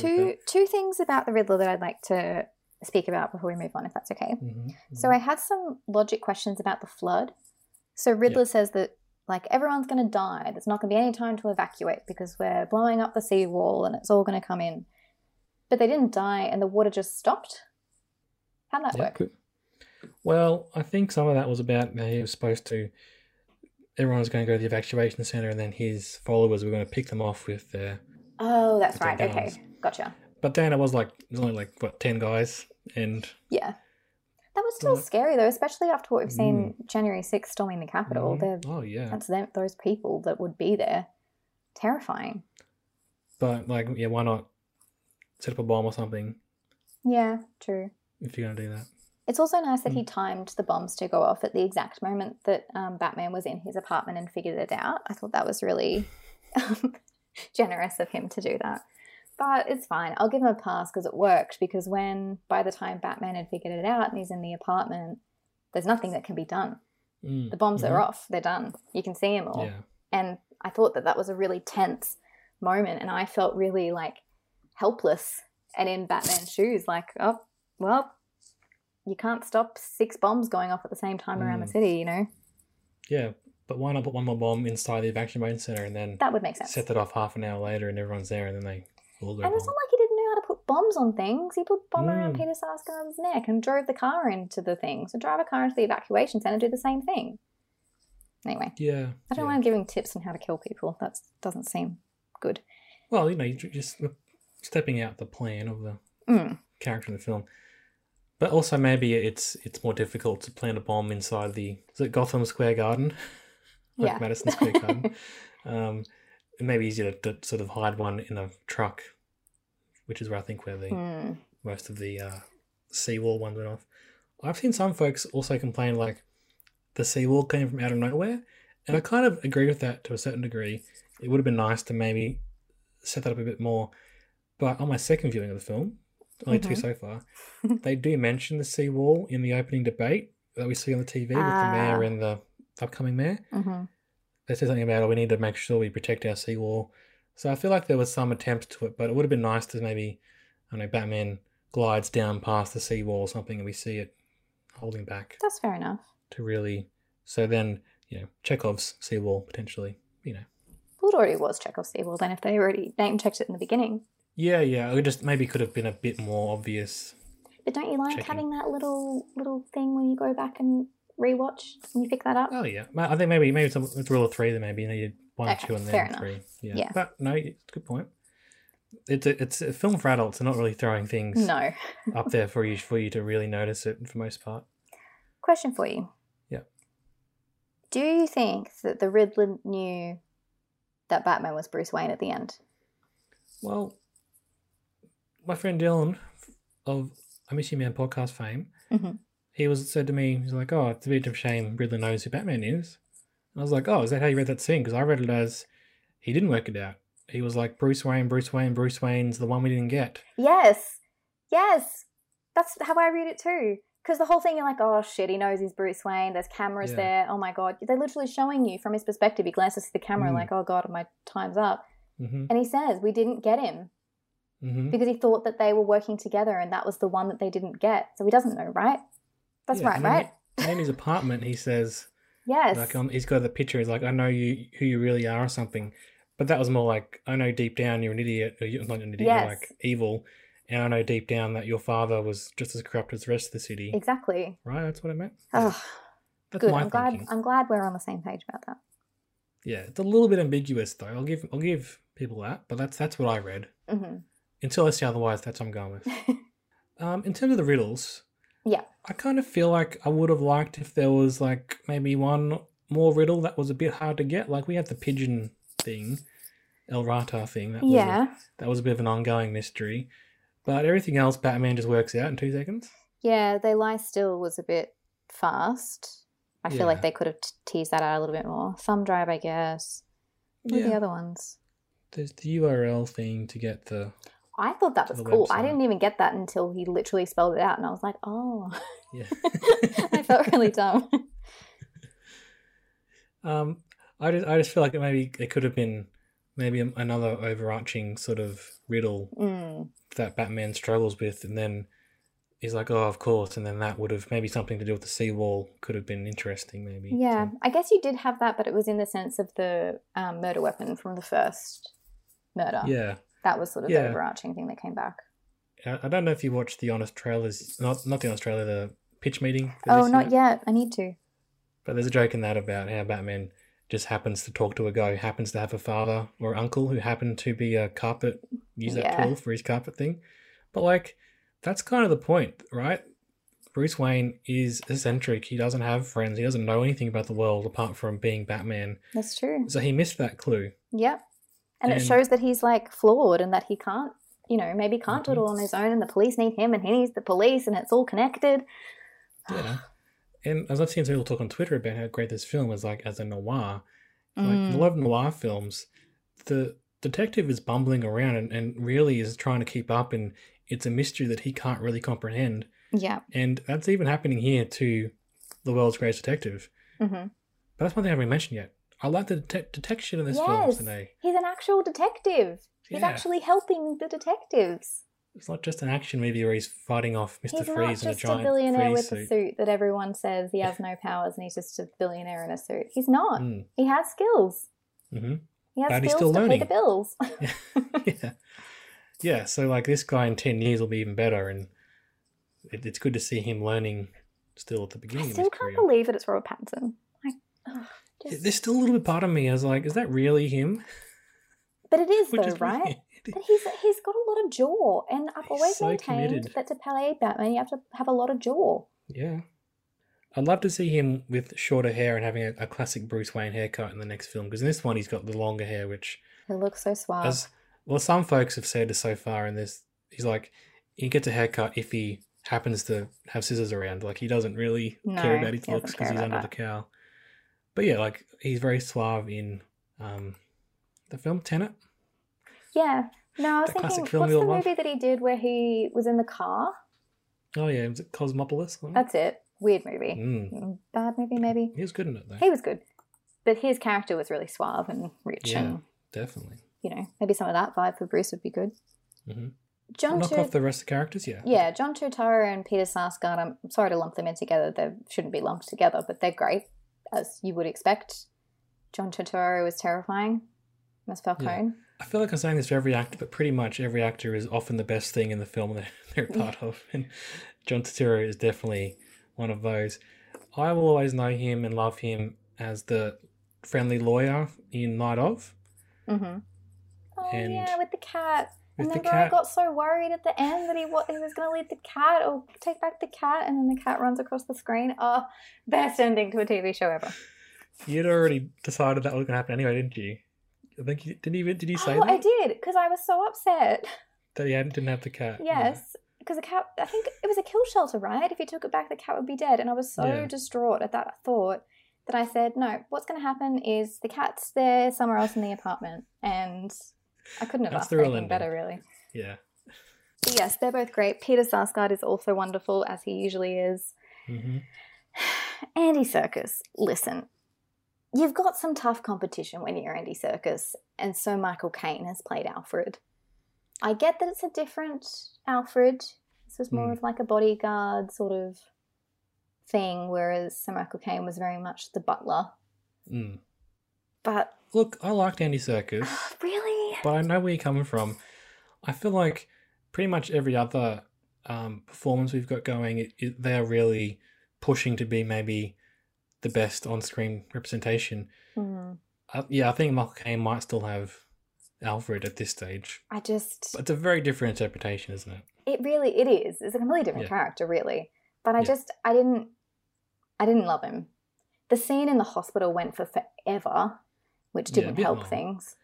Two two things about the Riddler that I'd like to speak about before we move on, if that's okay. Mhm, So I had some logic questions about the flood. So Riddler says that like everyone's going to die. There's not going to be any time to evacuate because we're blowing up the seawall and it's all going to come in. But they didn't die, and the water just stopped. How'd that Yeah. work? Well, I think some of that was about he was supposed to. Everyone was going to go to the evacuation center, and then his followers were going to pick them off with their. Oh, that's With their right. Okay. Gotcha. But then it was like was only like what ten guys, and Yeah, that was still Yeah. scary though, especially after what we've seen January sixth storming the Capitol. They're oh yeah. that's them, those people that would be there. Terrifying. But like, yeah, why not set up a bomb or something Yeah, true. if you're going to do that? It's also nice that he Mm. timed the bombs to go off at the exact moment that um, Batman was in his apartment and figured it out. I thought that was really um, generous of him to do that. But it's fine. I'll give him a pass because it worked. Because when, by the time Batman had figured it out and he's in the apartment, there's nothing that can be done. Mm, The bombs are off. They're done. You can see them all. Yeah. And I thought that that was a really tense moment. And I felt really like helpless and in Batman's shoes. Like, oh, well, you can't stop six bombs going off at the same time around the Mm. city, you know? Yeah, but why not put one more bomb inside the evacuation center and then That would make sense. set that off half an hour later and everyone's there and then they and it's bomb. not like he didn't know how to put bombs on things. He put bomb around Mm. Peter Sarsgaard's neck and drove the car into the thing. So drive a car into the evacuation center, do the same thing. Anyway, Yeah. I don't yeah. want giving tips on how to kill people. That doesn't seem good. Well, you know, you're just stepping out the plan of the Mm. character in the film. But also maybe it's it's more difficult to plant a bomb inside the is it Gotham Square Garden? like Yeah. Madison Square Garden. um, it may be easier to, to sort of hide one in a truck, which is where I think where the Mm. most of the uh, seawall ones went off. I've seen some folks also complain like the seawall came from out of nowhere, and I kind of agree with that to a certain degree. It would have been nice to maybe set that up a bit more. But on my second viewing of the film, only two Mhm. so far, they do mention the seawall in the opening debate that we see on the TV with the mayor Ah. and the upcoming mayor. hmm They say something about, oh, we need to make sure we protect our seawall. So I feel like there was some attempt to it, but it would have been nice to maybe, I don't know, Batman glides down past the seawall or something and we see it holding back That's fair enough. to really. So then, you know, Chekhov's seawall potentially, you know. Well, it already was Chekhov's seawall then if they already name checked it in the beginning. Yeah, yeah, it just maybe could have been a bit more obvious. But don't you like Checking. having that little little thing when you go back and rewatch and you pick that up? Oh yeah, I think maybe maybe it's, a, it's rule of three. Then maybe you needed one, Okay, two, and then enough. three. Yeah. Yeah. but no, it's a good point. It's a, it's a film for adults. They're not really throwing things No. up there for you for you to really notice it for most part. Question for you. Yeah. Do you think that the Riddler knew that Batman was Bruce Wayne at the end? Well, my friend Dylan of I Miss You Man podcast fame, Mhm. He was said to me, he's like, "Oh, it's a bit of a shame Riddler knows who Batman is." And I was like, "Oh, is that how you read that scene?" Because I read it as he didn't work it out, he was like Bruce Wayne, Bruce Wayne, Bruce Wayne's the one we didn't get. Yes. Yes. That's how I read it too. Because the whole thing, you're like, oh shit, he knows he's Bruce Wayne. There's cameras Yeah. there. Oh my god. They're literally showing you from his perspective. He glances to the camera Mm. like, oh god, my time's up. hmm And he says, we didn't get him hmm because he thought that they were working together and that was the one that they didn't get. So he doesn't know, right? That's Yeah, right, right? in his apartment, he says, Yes. like, um, he's got the picture. He's like, I know you, who you really are, or something. But that was more like, I know deep down you're an idiot, or you're not an idiot, you're Yes. like evil, and I know deep down that your father was just as corrupt as the rest of the city. exactly. Right? That's what I meant. Oh, That's good. I'm glad. thinking. I'm glad we're on the same page about that. Yeah, it's a little bit ambiguous though. I'll give I'll give people that, but that's that's what I read. hmm Until I see otherwise, that's what I'm going with. um, in terms of the riddles, Yeah. I kind of feel like I would have liked if there was like maybe one more riddle that was a bit hard to get. Like we had the pigeon thing, El Rata thing. That was a- Yeah. that was a bit of an ongoing mystery. But everything else, Batman just works out in two seconds. Yeah, they lie still was a bit fast. I feel Yeah. like they could have t- teased that out a little bit more. Thumb drive, I guess. What are the other ones? there's the URL thing to get the I thought that was cool. I didn't even get that until he literally spelled it out, and I was like, oh. yeah. I felt really dumb. Um, I just I just feel like maybe it could have been maybe another overarching sort of riddle Mm. that Batman struggles with, and then he's like, "Oh, of course," and then that would have maybe something to do with the seawall could have been interesting, maybe. Yeah, So- I guess you did have that, but it was in the sense of the um, murder weapon from the first murder. yeah. That was sort of Yeah. the overarching thing that came back. I don't know if you watched the honest trailers, not not the honest trailer, the pitch meeting. Oh, not yet. I need to. But there's a joke in that about how Batman just happens to talk to a guy who happens to have a father or uncle who happened to be a carpet, use that Yeah. tool for his carpet thing. But like, that's kind of the point, right? Bruce Wayne is eccentric. He doesn't have friends. He doesn't know anything about the world apart from being Batman. That's true. So he missed that clue. Yep. And, it shows that he's like flawed and that he can't, you know, maybe can't do it all on his own and the police need him and he needs the police and it's all connected. Yeah. And as I've seen some people talk on Twitter about how great this film is, like as a noir, like Mm. a lot of noir films, the detective is bumbling around and, and really is trying to keep up, and it's a mystery that he can't really comprehend. Yeah. And that's even happening here to the world's greatest detective. hmm But that's one thing I haven't mentioned yet. I like the det- detection in this film Yes. today. He's an actual detective. He's Yeah. actually helping the detectives. It's not just an action movie where he's fighting off Mr. He's not Freeze in a just a billionaire with a suit. suit that everyone says he has no powers and he's just a billionaire in a suit. He's not. Mm. He has skills. hmm He has But he's skills still to pay the bills. yeah. Yeah, so like this guy in 10 years will be even better, and it, it's good to see him learning still at the I beginning of still can't career. believe that it's Robert Pattinson. Like, ugh, just- There's still a little bit part of me I was like, is that really him? But it is Which though, is right? weird. But he's he's got a lot of jaw, and I've He's always so maintained committed. that to play Batman, you have to have a lot of jaw. Yeah. I'd love to see him with shorter hair and having a, a classic Bruce Wayne haircut in the next film, because in this one he's got the longer hair, which, He looks so suave. as well, some folks have said so far in this, he's like, he gets a haircut if he happens to have scissors around. Like, he doesn't really care about his looks because he's under that. the cowl. But yeah, like, he's very suave in um, the film Tenet. yeah. No, I was thinking, what's the love. movie that he did where he was in the car? Oh, yeah, was it Cosmopolis? That's it. Weird movie. Mm. Mm, Bad movie, maybe. He was good in it, though. He was good, but his character was really suave and rich, Yeah. and Definitely. you know, maybe some of that vibe for Bruce would be good. hmm John Knock Tur- off the rest of the characters, yeah. yeah, John Turturro and Peter Sarsgaard. I'm sorry to lump them in together. They shouldn't be lumped together, but they're great, as you would expect. John Turturro is terrifying as Falcone. I feel like I'm saying this for every actor, but pretty much every actor is often the best thing in the film they're, they're a part of. And John Turturro is definitely one of those. I will always know him and love him as the friendly lawyer in Night of. Mm-hmm. Oh And yeah, with the cat. With the Remember, I cat. got so worried at the end that he wa- he was going to leave the cat or take back the cat, and then the cat runs across the screen. Oh, best ending to a TV show ever. You'd already decided that was going to happen anyway, didn't you? I think you didn't even did you say oh, that I did because I was so upset. that he hadn't didn't have the cat? Yes, because the cat. I think it was a kill shelter, right? If he took it back, the cat would be dead, and I was so Yeah. distraught at that thought that I said, "No, what's going to happen is the cat's there somewhere else in the apartment, and I couldn't have That's asked for anything better, really. Yeah. But yes, they're both great. Peter Sarsgaard is also wonderful, as he usually is. hmm Andy Serkis, listen, you've got some tough competition when you're Andy Serkis, and so Michael Caine has played Alfred. I get that it's a different Alfred. This was more Hmm. of like a bodyguard sort of thing, whereas Sir Michael Caine was very much the butler. Mm. But Look, I liked Andy Serkis, really, but I know where you're coming from. I feel like pretty much every other um, performance we've got going, it, it, they're really pushing to be maybe the best on-screen representation. Hmm, Uh, yeah, I think Michael Caine might still have Alfred at this stage, I just but it's a very different interpretation, isn't it? it really it is. It's a completely different Yeah. character, really. But I Yeah. just I didn't I didn't love him. The scene in the hospital went for forever, which didn't bit help long. things.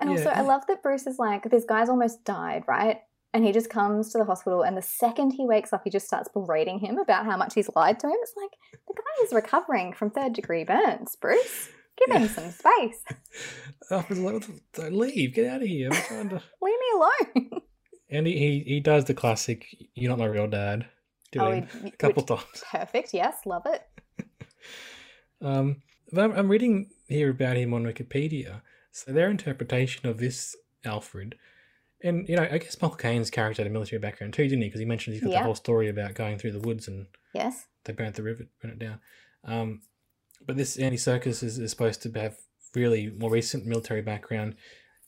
And Yeah, also, I love that Bruce is like, this guy's almost died, right? And he just comes to the hospital, and the second he wakes up, he just starts berating him about how much he's lied to him. It's like, the guy is recovering from third degree burns, Bruce. Give him some space. Alfred's like, "What the- leave, get out of here. I'm trying to... Leave me alone. And he, he, he does the classic, you're not my real dad, to Oh, he- a couple times. Perfect. Yes, love it. Um, but I'm, I'm reading here about him on Wikipedia. So their interpretation of this Alfred, and you know, I guess Michael Caine's character had a military background too, didn't he? Because he mentioned he's got Yeah. the whole story about going through the woods and Yes. they burnt the river, burnt it down. Um, but this Andy Serkis is, is supposed to have really more recent military background,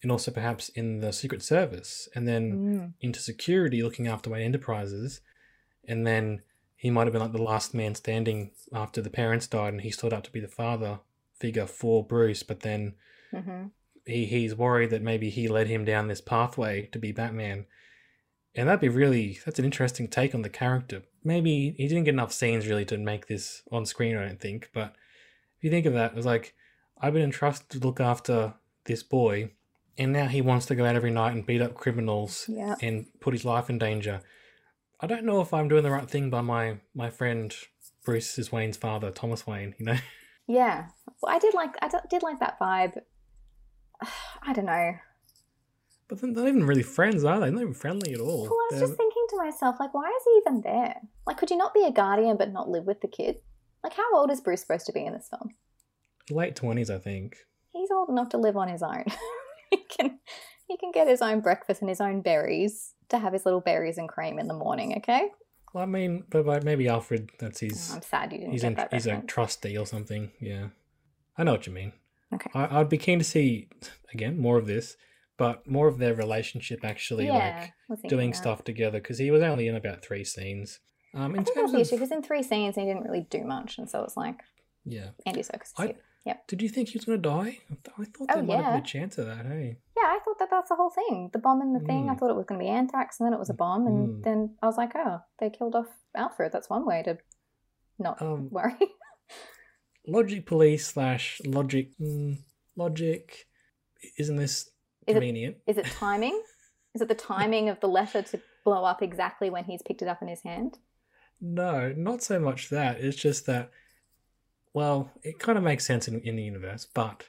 and also perhaps in the Secret Service, and then Mm. into security, looking after Wayne Enterprises, and then he might have been like the last man standing after the parents died, and he stood up to be the father figure for Bruce. But then hmm he he's worried that maybe he led him down this pathway to be Batman, and that'd be really that's an interesting take on the character. Maybe he didn't get enough scenes really to make this on screen, I don't think. But if you think of that, it was like I've been entrusted to look after this boy, and now he wants to go out every night and beat up criminals Yeah. and put his life in danger. I don't know if I'm doing the right thing by my my friend Bruce is Wayne's father, Thomas Wayne. You know, Yeah. Well, I did like I did like that vibe. I don't know. but they're not even really friends, are they? They're not even friendly at all. Well, I was They're- just thinking to myself, like, why is he even there? Like, could you not be a guardian but not live with the kid? Like, how old is Bruce supposed to be in this film? late twenties, I think. He's old enough to live on his own. he can he can get his own breakfast and his own berries to have his little berries and cream in the morning. Okay. Well, I mean, but like maybe Alfred, that's his. I'm sad you didn't he's get in, that he's a trustee or something. Yeah, I know what you mean. Okay. I, I'd be keen to see again more of this, but more of their relationship actually, yeah, like thinking doing stuff together because he was only in about three scenes. Um, in I think that's terms the of issue. He was in three scenes and he didn't really do much, and so it's like yeah, Andy Serkis. I- too. Yep. did you think he was going to die? I th- I thought Oh, there might have been a chance of that. Hey, Yeah, I thought that that's the whole thing. The bomb and the thing. I Mm. thought it was going to be anthrax, and then it was a bomb, and Mm. then I was like, oh, they killed off Alfred. That's one way to not Um, worry. logic police slash logic mm, logic. Isn't this Is convenient? Is it timing? Is it the timing of the letter to blow up exactly when he's picked it up in his hand? No, not so much that. It's just that, well, it kind of makes sense in, in the universe, but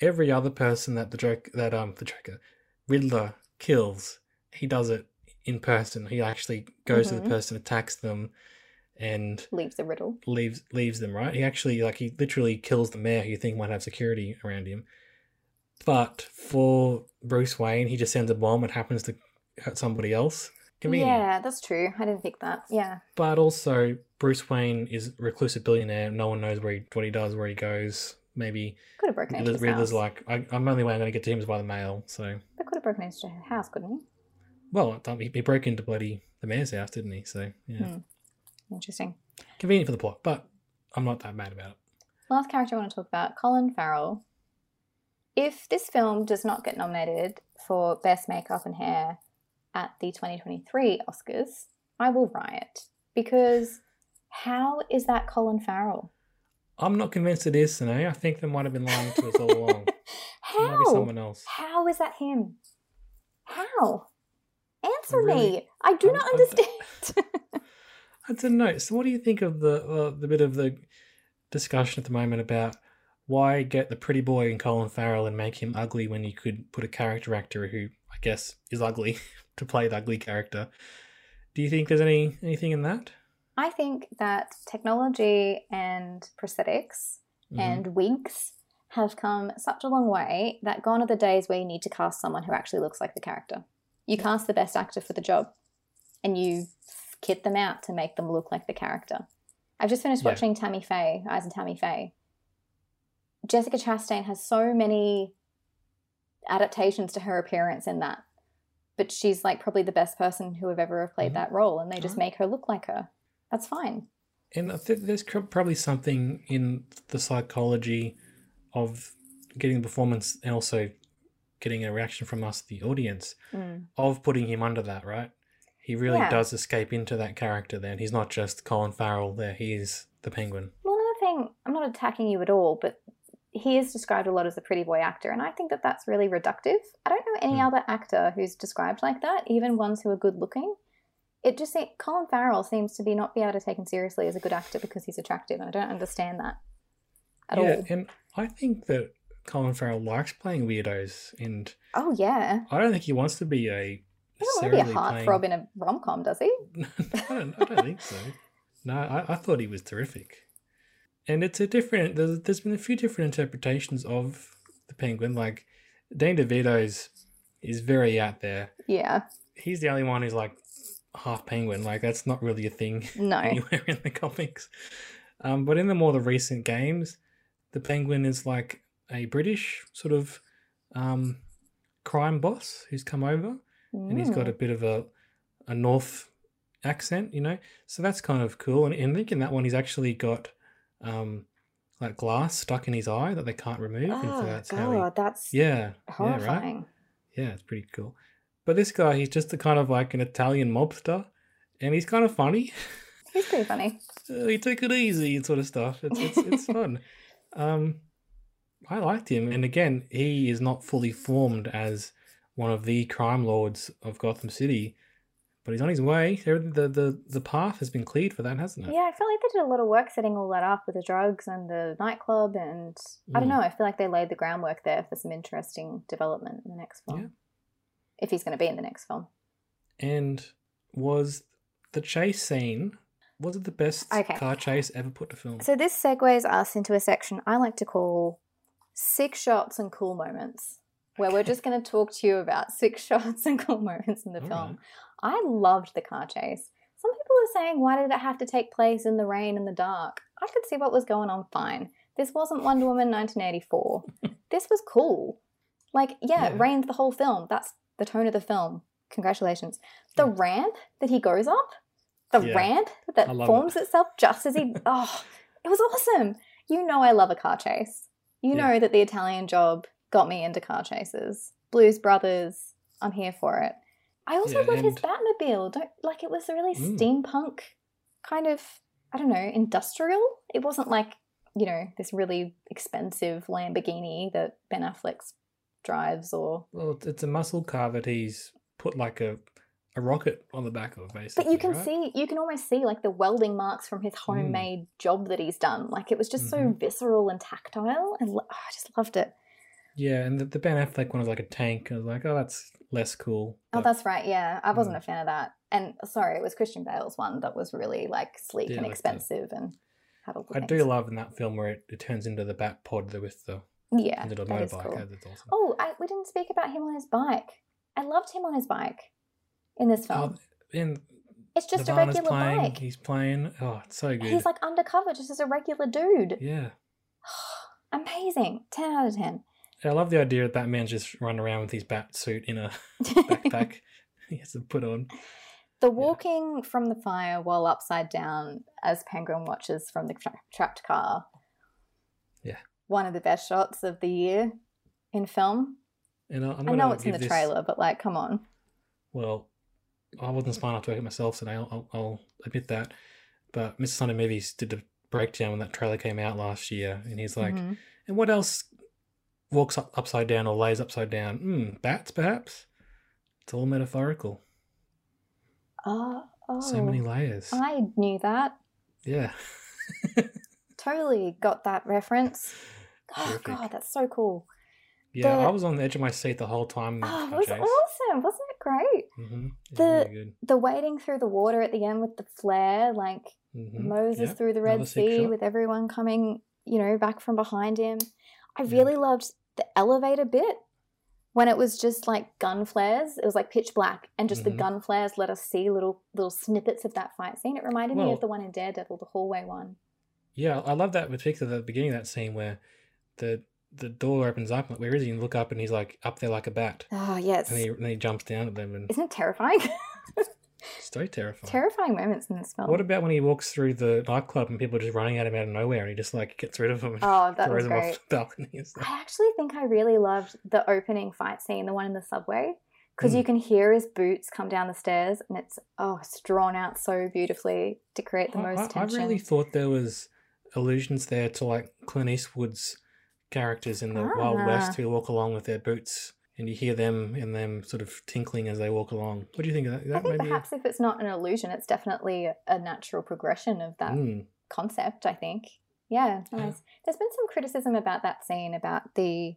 every other person that the joke that um the Joker Riddler kills, he does it in person. He actually goes to Mhm. the person, attacks them, and Leaves the riddle. leaves leaves them. Right? He actually like he literally kills the mayor who you think might have security around him. But for Bruce Wayne, he just sends a bomb. It happens to hurt somebody else. Yeah, that's true. I didn't think that. Yeah. But also, Bruce Wayne is a reclusive billionaire. No one knows where he, what he does, where he goes. Maybe Could have broken into his Riddler's house. like, I, I'm only way I'm going to get to him is by the mail. So, But could have broken into his house, couldn't he? well, he, he broke into bloody the mayor's house, didn't he? So, yeah, Hmm. Interesting. convenient for the plot. But I'm not that mad about it. Last character I want to talk about, Colin Farrell. If this film does not get nominated for Best Makeup and Hair at the 2023 Oscars, I will riot. Because how is that Colin Farrell? I'm not convinced it is, Sine. I think they might have been lying to us all along. It might be how? someone else. How is that him? How? Answer really- me. I do I'm- not I'm- understand. I don't know. So, what do you think of the uh, the bit of the discussion at the moment about why get the pretty boy in Colin Farrell and make him ugly when you could put a character actor who I guess is ugly to play the ugly character? Do you think there's any anything in that? I think that technology and prosthetics Mhm. and wigs have come such a long way that gone are the days where you need to cast someone who actually looks like the character. You cast the best actor for the job and you kit them out to make them look like the character. I've just finished Yeah. watching Tammy Faye, Eyes and Tammy Faye. Jessica Chastain has so many adaptations to her appearance in that. But she's like probably the best person who have ever played Mhm. that role, and they just Alright. make her look like her. That's fine. And I think there's probably something in the psychology of getting the performance and also getting a reaction from us, the audience, Mm. of putting him under that, right? He really Yeah. does escape into that character then. He's not just Colin Farrell there, he is the penguin. Well, another thing, I'm not attacking you at all, but he is described a lot as a pretty boy actor, and I think that that's really reductive. I don't know any Hmm. other actor who's described like that, even ones who are good looking. It just seems Colin Farrell seems to be not be able to taken seriously as a good actor because he's attractive, and I don't understand that at yeah, all. and I think that Colin Farrell likes playing weirdos, and Oh yeah, I don't think he wants to be a he doesn't want to be a heartthrob in a rom com, does he? I don't, I don't think so. No, I, I thought he was terrific. And it's a different, there's, there's been a few different interpretations of the penguin. Like, Danny DeVito's is very out there. Yeah, He's the only one who's like half penguin. Like, that's not really a thing no, anywhere in the comics. Um, but in the more the recent games, the penguin is like a British sort of um, crime boss who's come over and he's got a bit of a a north accent, you know. So that's kind of cool. And, and I think in that one, he's actually got um like glass stuck in his eye that they can't remove. and so Oh that's how god, that's he, yeah, yeah, right. Yeah, it's pretty cool. But this guy, he's just a kind of like an Italian mobster, and he's kind of funny. He's pretty funny. Uh, he took it easy and sort of stuff. It's it's, it's fun. Um, I liked him, and again, he is not fully formed as one of the crime lords of Gotham City, but he's on his way. There- The the the path has been cleared for that, hasn't it? Yeah, I felt like they did a lot of work setting all that up with the drugs and the nightclub, and I don't Mm. know. I feel like they laid the groundwork there for some interesting development in the next film. Yeah. If he's going to be in the next film. And was the chase scene? Was it the best Okay. car chase ever put to film? So this segues us into a section I like to call six shots and cool moments, where we're just going to talk to you about six shots and cool moments in the All film. right. I loved the car chase. Some people are saying, why did it have to take place in the rain and the dark? I could see what was going on fine. This wasn't Wonder Woman 1984. this was cool. Like, yeah, it Yeah. rained the whole film. That's the tone of the film. Congratulations. The Yeah. ramp that he goes up, the Yeah. ramp that forms it. itself just as he. oh, it was awesome. You know, I love a car chase. You know that the Italian job got me into car chases. Blues Brothers, I'm here for it. I also Yeah, love his Batmobile. Don't like it was a really Mm. steampunk kind of I don't know, industrial. It wasn't like, you know, this really expensive Lamborghini that Ben Affleck drives or Well, it's- a muscle car that he's put like a a rocket on the back of, basically. But you can right? see you can almost see like the welding marks from Mm. his homemade job that he's done. Like it was just so Mhm. visceral and tactile and oh, I just loved it. Yeah, and the, the Ben Affleck one was like a tank. I was like, oh, that's less cool. Oh, But that's right. Yeah, I wasn't Mm. a fan of that. And sorry, it was Christian Bale's one that was really like sleek Yeah, and like the- expensive and had all I things. do love in that film where it, it turns into the Bat Pod with the yeah, little motorbike. cool. That's awesome. Oh, I, we didn't speak about him on his bike. I loved him on his bike in this film. Oh, and it's just a regular playing. bike. He's playing. Oh, it's so good. He's like undercover just as a regular dude. yeah. Amazing. 10 out of 10. I love the idea that Batman's just running around with his bat suit in a backpack. he has to put on. the walking from the fire while upside down as Penguin watches from the tra- trapped car. Yeah. One of the best shots of the year in film. And I- I'm I know it's in the this- trailer, but like, come on. Well, I wasn't smart enough to work it myself today. I'll, I'll, I'll admit that. But Mr. Sunday Movies did a breakdown when that trailer came out last year, and he's like, Mhm. "And what else walks up upside down or lays upside down? Hmm, bats, perhaps. It's all metaphorical. Oh, oh. So many layers. I knew that. Yeah, Totally got that reference. Oh Terrific. god, that's so cool. Yeah, the- I was on the edge of my seat the whole time. Oh, it that was awesome. Wasn't it great? Mm-hmm. The- really. The wading through the water at the end with the flare, like Mhm. Moses Yeah, through the Red sick Sea with everyone coming, you know, back from behind him. I really loved the elevator bit when it was just like gun flares. It was like pitch black, and just Mhm. the gun flares let us see little little snippets of that fight scene. It reminded me of the one in Daredevil, the hallway one. Yeah, I love that particularly the beginning of that scene where the the door opens up. Like, where is he? And you look up, and he's like up there like a bat, Oh yes, and he and he jumps down at them, and isn't it terrifying? it's very terrifying. terrifying moments in this film. What about when he walks through the nightclub and people are just running at him out of nowhere, and he just like gets rid of them and Oh, that throws them great. off the balcony? I actually think I really loved the opening fight scene, the one in the subway, because you Mm. can hear his boots come down the stairs, and it's oh, it's drawn out so beautifully to create the I- most I, I really thought there was allusions there to like Clint Eastwood's characters in the Wild Ah. West who walk along with their boots, and you hear them and them sort of tinkling as they walk along. What do you think of that? I that think maybe a- perhaps if it's not an illusion, it's definitely a, natural progression of that Mm, concept. I think, yeah, Yeah. nice. There's been some criticism about that scene about the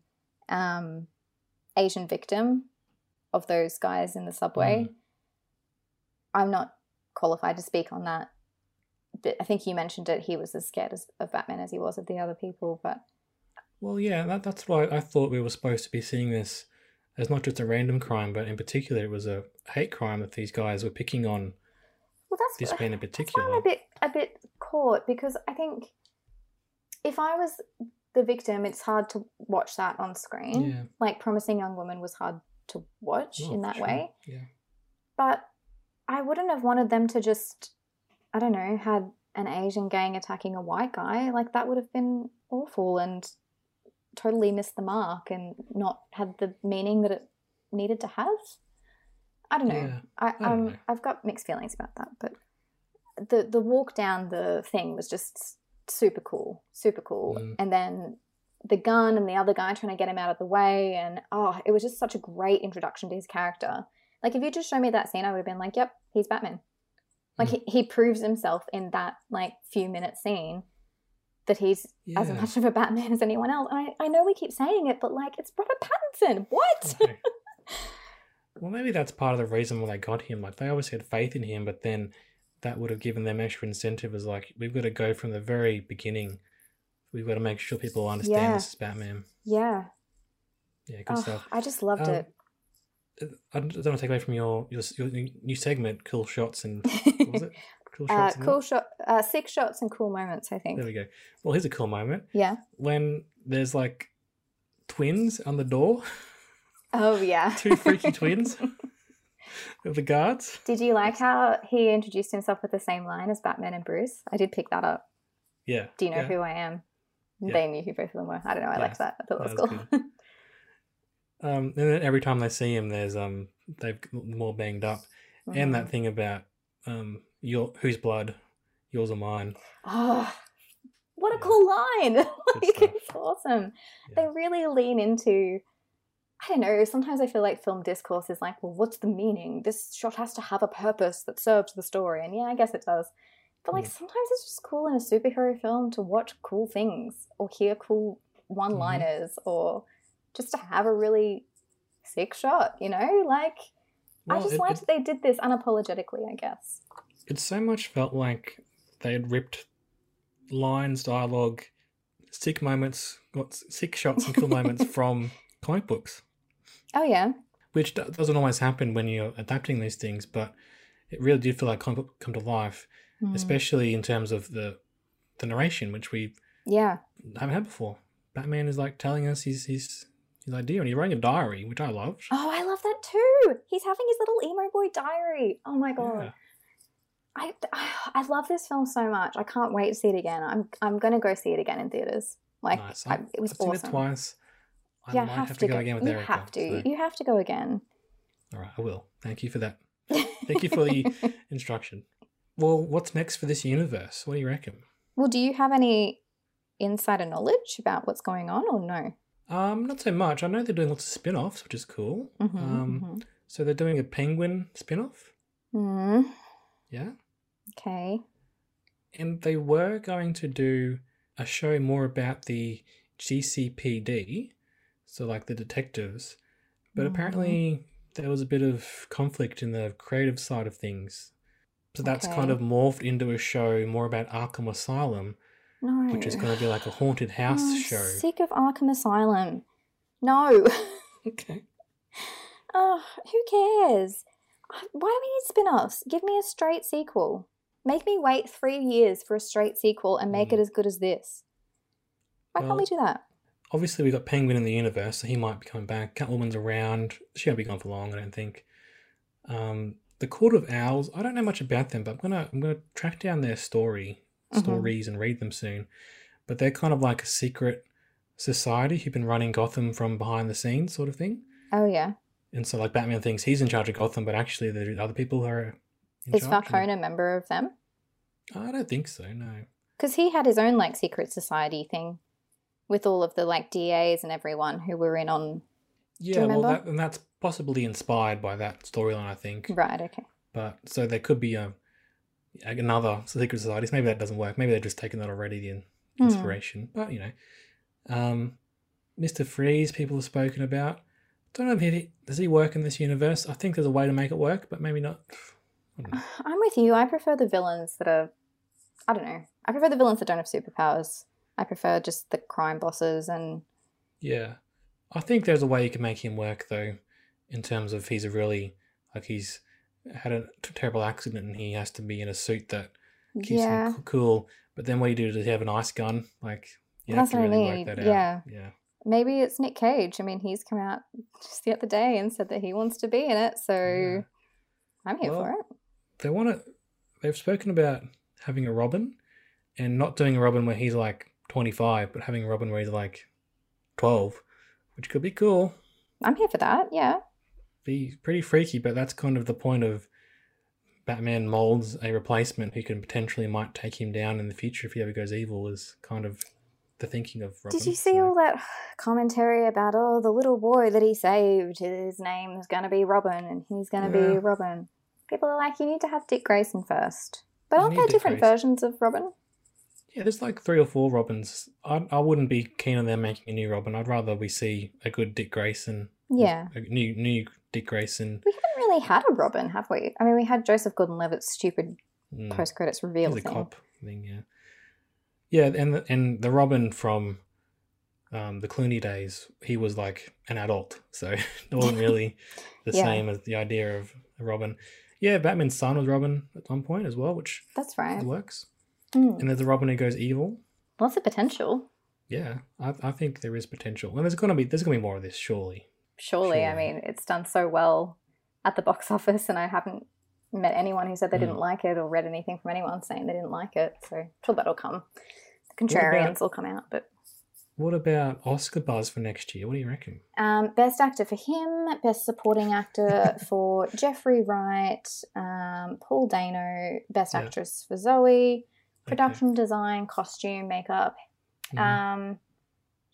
um, Asian victim of those guys in the subway. Mm. I'm not qualified to speak on that, but I think you mentioned it. He was as scared as, of Batman as he was of the other people. But Well, yeah, that, that's why I thought we were supposed to be seeing this as not just a random crime, but in particular, it was a hate crime that these guys were picking on well, that's this man in particular. I'm a bit a bit caught because I think if I was the victim, it's hard to watch that on screen. Yeah. Like Promising Young Woman was hard to watch Oh, in that sure. way. Yeah. But I wouldn't have wanted them to just I don't know, had an Asian gang attacking a white guy. Like that would have been awful and totally missed the mark and not had the meaning that it needed to have. I don't know. Yeah, I, don't um, know. I've got mixed feelings about that, but the the walk down the thing was just super cool, super cool. Mm. And then the gun and the other guy trying to get him out of the way, and oh, it was just such a great introduction to his character. Like if you just show me that scene, I would have been like, "Yep, he's Batman." Like Mm. he, he proves himself in that like few minute scene that he's as much of a Batman as anyone else. And I, I know we keep saying it, but like it's Robert Pattinson. What? Well, maybe that's part of the reason why they got him. Like they always had faith in him, but then that would have given them extra incentive. As like we've got to go from the very beginning. We've got to make sure people understand Yeah. this is Batman. yeah. Yeah, good Oh, stuff. I just loved Um, it. I don't want to take away from your, your your new segment, cool shots and what was it? Cool Uh, shots. and cool shot, uh, six shots and cool moments. I think. There we go. Well, here's a cool moment Yeah. when there's like twins on the door, Oh yeah. two freaky twins the guards. Did you like how he introduced himself with the same line as Batman and Bruce? I did pick that up. Yeah. Do you know yeah. who I am? Yeah. They knew who both of them were. I don't know. I Yeah, liked that. I thought that was that cool. Um, and then every time they see him, there's um they've more banged up, and that thing about um your whose blood, yours or mine. Oh, what a Yeah. cool line! like, it's awesome. Yeah. They really lean into. I don't know. Sometimes I feel like film discourse is like, well, what's the meaning? This shot has to have a purpose that serves the story, and yeah, I guess it does. But like, Mm. sometimes it's just cool in a superhero film to watch cool things or hear cool Mm-hmm. one-liners or just to have a really sick shot. You know, like I just it- liked it- they did this unapologetically. I guess. It so much felt like they had ripped lines, dialogue, sick moments, got sick shots and cool moments from comic books, Oh yeah. which doesn't always happen when you're adapting these things, but it really did feel like comic book come to life, Mm. especially in terms of the the narration, which we Yeah. haven't had before. Batman is like telling us his his his idea, and he's writing a diary, which I loved. Oh, I love that too. He's having his little emo boy diary. Oh my god. Yeah. I, I love this film so much. I can't wait to see it again. I'm I'm gonna go see it again in theaters. Like nice. I, it was I've seen awesome. it twice. I yeah, might have, have, to to go, again with you Erica. have to. so- You have to go again. All right, I will. Thank you for that. Thank you for the instruction. Well, what's next for this universe? What do you reckon? well, do you have any insider knowledge about what's going on, or no? Um, not so much. I know they're doing lots of spin-offs, which is cool. Mhm, um, so they're doing a penguin spin-off. Mm, Yeah. Okay. And they were going to do a show more about the GCPD, so like the detectives, but Mhm. apparently there was a bit of conflict in the creative side of things. So that's kind of morphed into a show more about Arkham Asylum, No. which is going to be like a haunted house Oh, I'm show. Sick of Arkham Asylum. No. Okay. oh, who cares? Why do we need spin offs? Give me a straight sequel. Make me wait three years for a straight sequel and make it Mm. as good as this. Why can't we do that? Obviously, we've got Penguin in the universe, so he might be coming back. Catwoman's around. She won't be gone for long, I don't think. Um, the Court of Owls. I don't know much about them, but I'm gonna I'm gonna track down their story Mhm. stories and read them soon. But they're kind of like a secret society who've been running Gotham from behind the scenes, sort of thing. Oh, yeah. And so, like Batman thinks he's in charge of Gotham, but actually, the other people who are. Is Falcone a member of them? I don't think so. No. Because he had his own, like, secret society thing with all of the, like, DAs and everyone who were in on. Yeah, well, that, and that's possibly inspired by that storyline, I think. Right, okay. But so there could be a another secret societies. Maybe that doesn't work. Maybe they're just taking that already, the in- Hmm. inspiration. But you know, um, Mister Freeze, people have spoken about. Don't know if he does he work in this universe. I think there's a way to make it work, but maybe not. Know. I'm with you. I prefer the villains that are. I don't know. I prefer the villains that don't have superpowers. I prefer just the crime bosses and. Yeah, I think there's a way you can make him work though, in terms of he's a really like he's had a t- terrible accident and he has to be in a suit that keeps yeah. him cool. But then what do you do? He have an ice gun? Like you That's have to what I mean, work that yeah. out. Yeah. Maybe it's Nick Cage. I mean, he's come out just the other day and said that he wants to be in it, so Yeah. I'm here Well, for it. They want to. They've spoken about having a Robin, and not doing a Robin where he's like 25, but having a Robin where he's like 12, which could be cool. I'm here for that. Yeah. Be pretty freaky, but that's kind of the point of Batman molds a replacement who can potentially might take him down in the future if he ever goes evil. Is kind of the thinking of Robin. Did you see so- all that commentary about oh the little boy that he saved? His name's gonna be Robin, and he's gonna be Robin. People are like, you need to have Dick Grayson first. But aren't there Dick different Grayson. versions of Robin? Yeah, there's like three or four Robins. I I wouldn't be keen on them making a new Robin. I'd rather we see a good Dick Grayson. Yeah. A new new Dick Grayson. We haven't really had a Robin, have we? I mean, we had Joseph Gordon-Levitt's stupid Mm. post credits reveal He's thing. cop thing, yeah. Yeah, and the, and the Robin from um, the Clooney days, he was like an adult, so it wasn't really the Yeah. same as the idea of a Robin. Yeah, Batman's son was Robin at one point as well, which That's right. works. Mm. And there's a Robin who goes evil. Lots of potential. Yeah, I, I think there is potential, and there's gonna be there's gonna be more of this, surely. Surely, I mean, it's done so well at the box office, and I haven't met anyone who said they Mm. didn't like it or read anything from anyone saying they didn't like it. So, I'm sure that'll come. The contrarians about- will come out, but What about Oscar buzz for next year? What do you reckon? Um, best actor for him, best supporting actor for Jeffrey Wright, um, Paul Dano, best Yeah. actress for Zoe, production design, costume, makeup. Mhm. Um,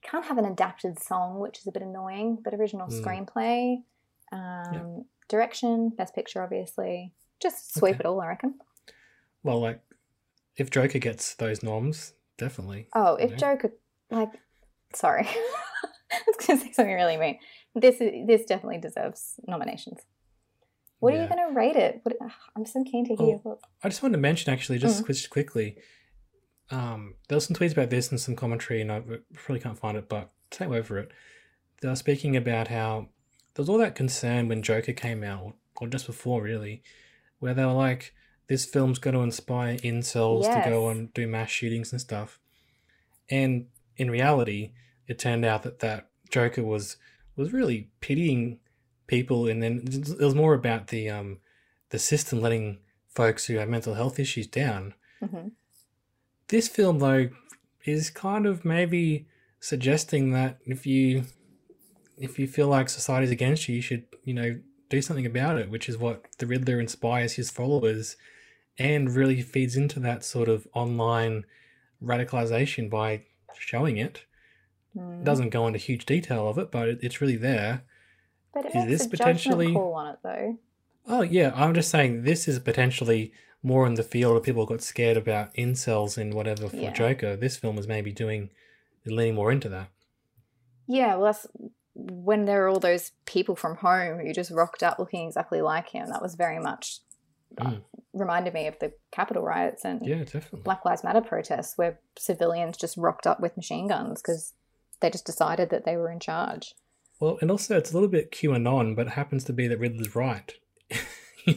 can't have an adapted song, which is a bit annoying, but original Mm. screenplay, um, direction, best picture, obviously. Just sweep Okay. it all, I reckon. well, like if Joker gets those norms, definitely. Oh, if know? Joker, like, sorry, I was going to say something really mean. This is, this definitely deserves nominations. What are you going to rate it? What, I'm so keen to hear. Oh, I just wanted to mention actually, just Mm. quickly. Um, there was some tweets about this and some commentary, and I probably can't find it, but take for it. They were speaking about how there was all that concern when Joker came out, or just before, really, where they were like, "This film's going to inspire incels to go and do mass shootings and stuff." And in reality, it turned out that that Joker was was really pitying people, and then it was more about the um the system letting folks who have mental health issues down. Mhm. This film, though, is kind of maybe suggesting that if you if you feel like society's against you, you should you know do something about it, which is what the Riddler inspires his followers, and really feeds into that sort of online radicalization by showing it. Mm. Doesn't go into huge detail of it, but it, it's really there. But it is makes this a potentially- call on it, though. Oh yeah, I'm just saying this is potentially more in the field of people got scared about incels and whatever for Yeah. Joker. This film is maybe doing leaning more into that. Yeah, well, that's when there are all those people from home who just rocked up looking exactly like him. That was very much Mm. Reminded me of the Capitol riots and Yeah, definitely. Black Lives Matter protests where civilians just rocked up with machine guns because they just decided that they were in charge. Well, and also it's a little bit QAnon, but it happens to be that Riddler's right.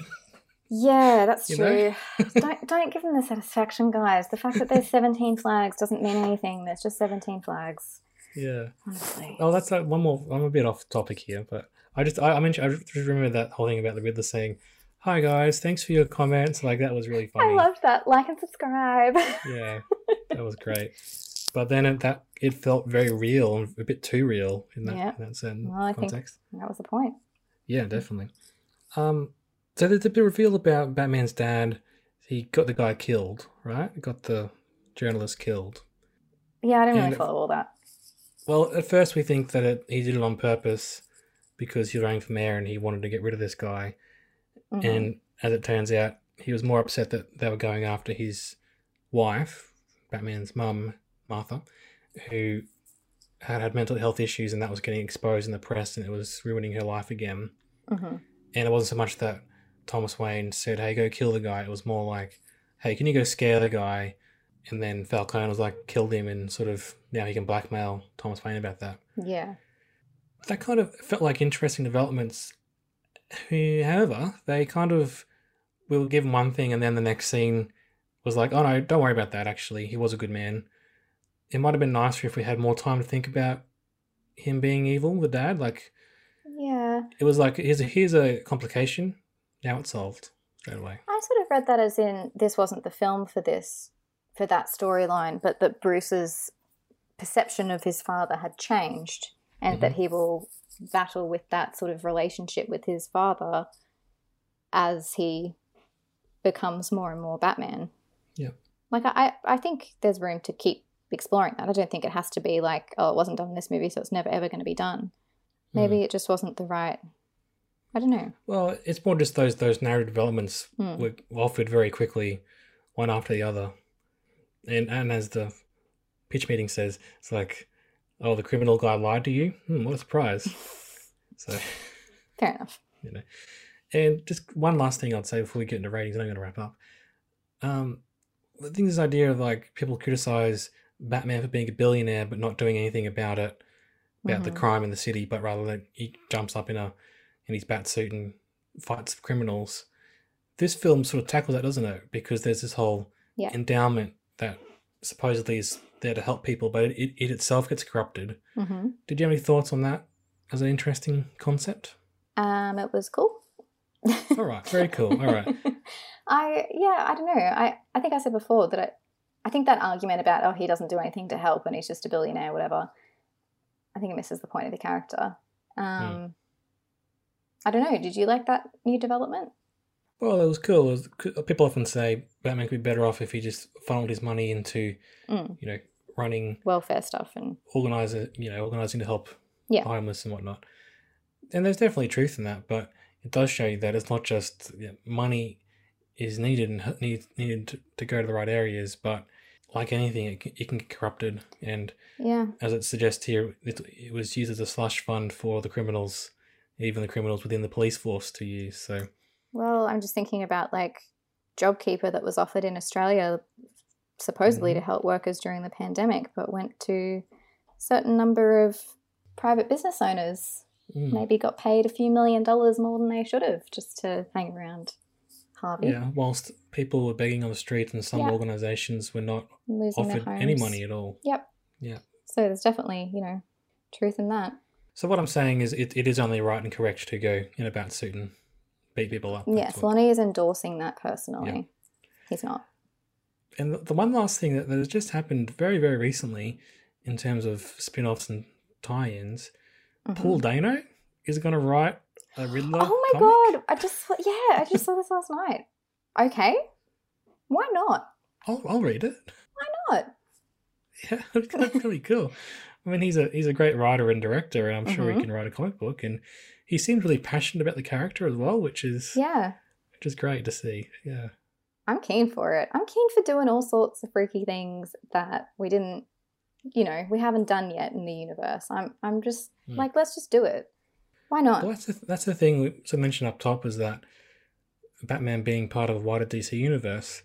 Yeah, that's You true. don't don't give them the satisfaction, guys. The fact that there's 17 flags doesn't mean anything. There's just 17 flags. yeah. Honestly. Oh, that's like one more. I'm a bit off topic here, but I just I, I mentioned I just remember that whole thing about the Riddler saying, "Hi guys, thanks for your comments." Like that was really funny. I loved that. Like and subscribe. Yeah, that was great. But then it, that it felt very real, a bit too real in that, Yeah. in that certain Well, I think- context. that was the point. Yeah, definitely. Um, so there's a bit of reveal about Batman's dad. He got the guy killed, right? Got the journalist killed. Yeah, I didn't really And- follow all that. Well, at first we think that it, he did it on purpose because he was running for mayor and he wanted to get rid of this guy. Mhm. And as it turns out, he was more upset that they were going after his wife, Batman's mum, Martha, who had had mental health issues and that was getting exposed in the press and it was ruining her life again. Mhm. And it wasn't so much that Thomas Wayne said, hey, go kill the guy. It was more like, hey, can you go scare the guy? And then Falcone was like, killed him and sort of now he can blackmail Thomas Wayne about that. Yeah. That kind of felt like interesting developments. Who, however, they kind of will give him one thing and then the next scene was like, oh no, don't worry about that actually. He was a good man. It might have been nicer if we had more time to think about him being evil, the dad. Like, Yeah. it was like, here's a, here's a complication. Now it's solved straight away. I sort of read that as in this wasn't the film for this, for that storyline, but that Bruce's perception of his father had changed and that mm-hmm. he will battle with that sort of relationship with his father as he becomes more and more Batman. Yeah. Like, I, I think there's room to keep exploring that. I don't think it has to be like, oh, it wasn't done in this movie, so it's never ever going to be done. Maybe it just wasn't the right. I don't know. Well, it's more just those those narrative developments Hmm. were offered very quickly, one after the other, and and as the pitch meeting says, it's like, oh, the criminal guy lied to you. Hmm, what a surprise! so Fair enough. you know, and just one last thing I'd say before we get into ratings, and I'm going to wrap up. Um, I think this idea of like people criticize Batman for being a billionaire but not doing anything about it, about the Mhm. crime in the city, but rather than he jumps up in a in his bat suit and fights criminals. This film sort of tackles that, doesn't it? Because there's this whole Yeah. endowment that supposedly is there to help people, but it, it itself gets corrupted. hmm Did you have any thoughts on that as an interesting concept? Um, it was cool. All right, very cool. All right. I yeah, I don't know. I I think I said before that I, I think that argument about oh he doesn't do anything to help and he's just a billionaire, whatever. I think it misses the point of the character. Um, I don't know. Did you like that new development? Well, it was cool. It was, people often say Batman could be better off if he just funneled his money into, Mm. you know, running Welfare stuff and organizer, you know, organizing to help Yeah. the homeless and whatnot. And there's definitely truth in that, but it does show you that it's not just you know, money is needed and need, needed to, to go to the right areas, but like anything, it can, it can get corrupted. And yeah, as it suggests here, it, it was used as a slush fund for the criminals, even the criminals within the police force to use. So Well, I'm just thinking about like JobKeeper that was offered in Australia supposedly Mm-hmm. to help workers during the pandemic, but went to a certain number of private business owners. mm, Maybe got paid a few million dollars more than they should have just to hang around Harvey, yeah, whilst people were begging on the street and some Yeah. organizations were not losing offered any money at all. Yep. Yeah. So there's definitely, you know, truth in that. So what I'm saying is, it, it is only right and correct to go in a bat suit and beat people up. Yes, Lonnie is endorsing that personally. He's not. And the, one last thing that, that has just happened very, very recently, in terms of spin-offs and tie-ins, Mhm. Paul Dano is going to write a Riddler. Oh my comic. god! I just yeah, I just saw this last night. Okay, why not? I'll, I'll read it. Why not? Yeah, that's really cool. I mean, he's a he's a great writer and director, and I'm sure he Mhm. can write a comic book. And he seems really passionate about the character as well, which is Yeah, which is great to see. Yeah. I'm keen for it. I'm keen for doing all sorts of freaky things that we didn't you know we haven't done yet in the universe. I'm I'm just Hmm. like let's just do it. Why not? Well, that's the, that's the thing we so mentioned up top is that Batman being part of a wider DC universe,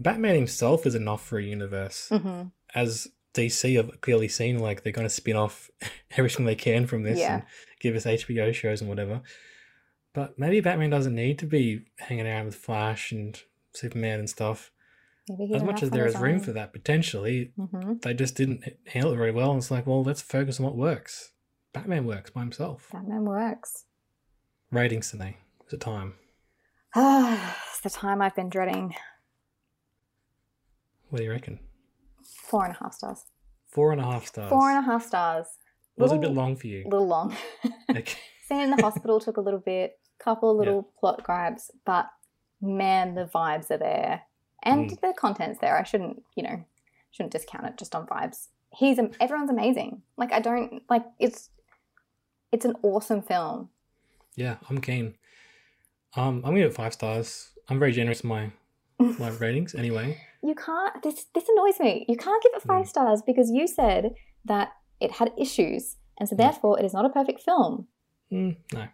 Batman himself is enough for a universe. hmm As DC have clearly seen, like they're going to spin off everything they can from this Yeah. and give us HBO shows and whatever. But maybe Batman doesn't need to be hanging around with Flash and Superman and stuff. As much as there is room for that, potentially, hmm they just didn't handle it very well. And it's like, well, let's focus on what works. Batman works by himself. Batman works. Ratings today. Is it time? Ah, it's the time I've been dreading. What do you reckon? Four and a half stars. Four and a half stars. Four and a half stars. Was it a bit long for you? A little long. Okay. In the hospital took a little bit, couple of little plot grabs, but man, the vibes are there, and Mm. the content's there. I shouldn't, you know, shouldn't discount it just on vibes. He's everyone's amazing. Like I don't like it's, it's an awesome film. Yeah, I'm keen. Um, I'm gonna give it five stars. I'm very generous in my my ratings anyway. You can't. This this annoys me. You can't give it five Mm. stars because you said that it had issues, and so therefore it is not a perfect film. Mm, no.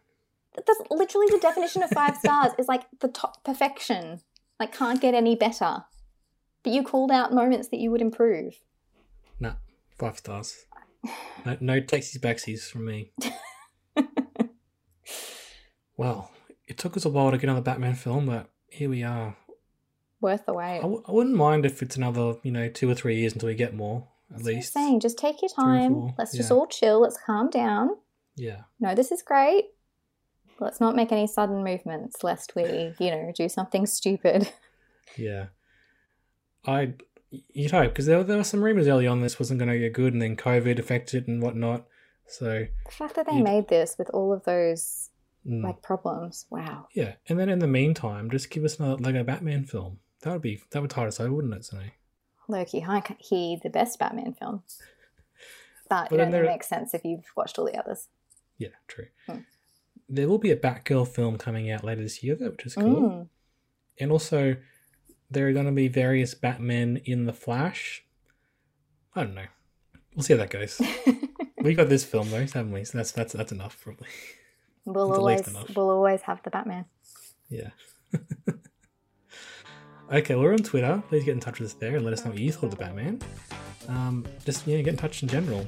That's literally the definition of five stars is like the top perfection like can't get any better but you called out moments that you would improve Nah. Five stars. No, no taxies backsies from me. well, it took us a while to get on the Batman film, but here we are. worth the wait I, w- I wouldn't mind if it's another, you know, two or three years until we get more, at That's least. saying just take your time let's just all chill let's calm down Yeah. no this is great let's not make any sudden movements lest we you know do something stupid Yeah. I you'd hope because there, there were some rumors early on this wasn't going to get good, and then COVID affected it and whatnot. So the fact that they You'd- made this with all of those mm, like problems wow yeah, and then in the meantime, just give us another Lego Batman film. That would be that would tide us over, wouldn't it, Sonny? loki he the best batman film but, But it only there- makes sense if you've watched all the others Yeah, true. Hmm. There will be a Batgirl film coming out later this year, which is cool. Mm. And also, there are going to be various Batmen in the Flash. I don't know. We'll see how that goes. we got this film though, haven't we? So that's that's that's enough, probably. We'll at always enough. we'll always have the Batman. Yeah. okay, we're on Twitter. Please get in touch with us there and let us know what you thought of the Batman. Um, just yeah, get in touch in general.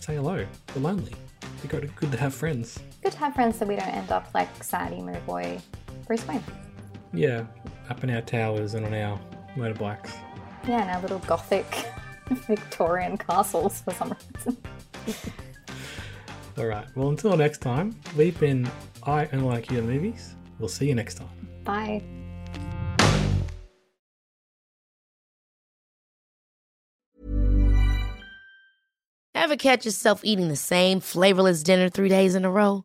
Say hello. We're lonely. It's good, good to have friends. Good to have friends so we don't end up like sad emo boy Bruce Wayne. Yeah, up in our towers and on our motorbikes. Yeah, and our little gothic Victorian castles for some reason. All right. Well, until next time, we've been I and like you movies. We'll see you next time. Bye. Ever catch yourself eating the same flavorless dinner three days in a row?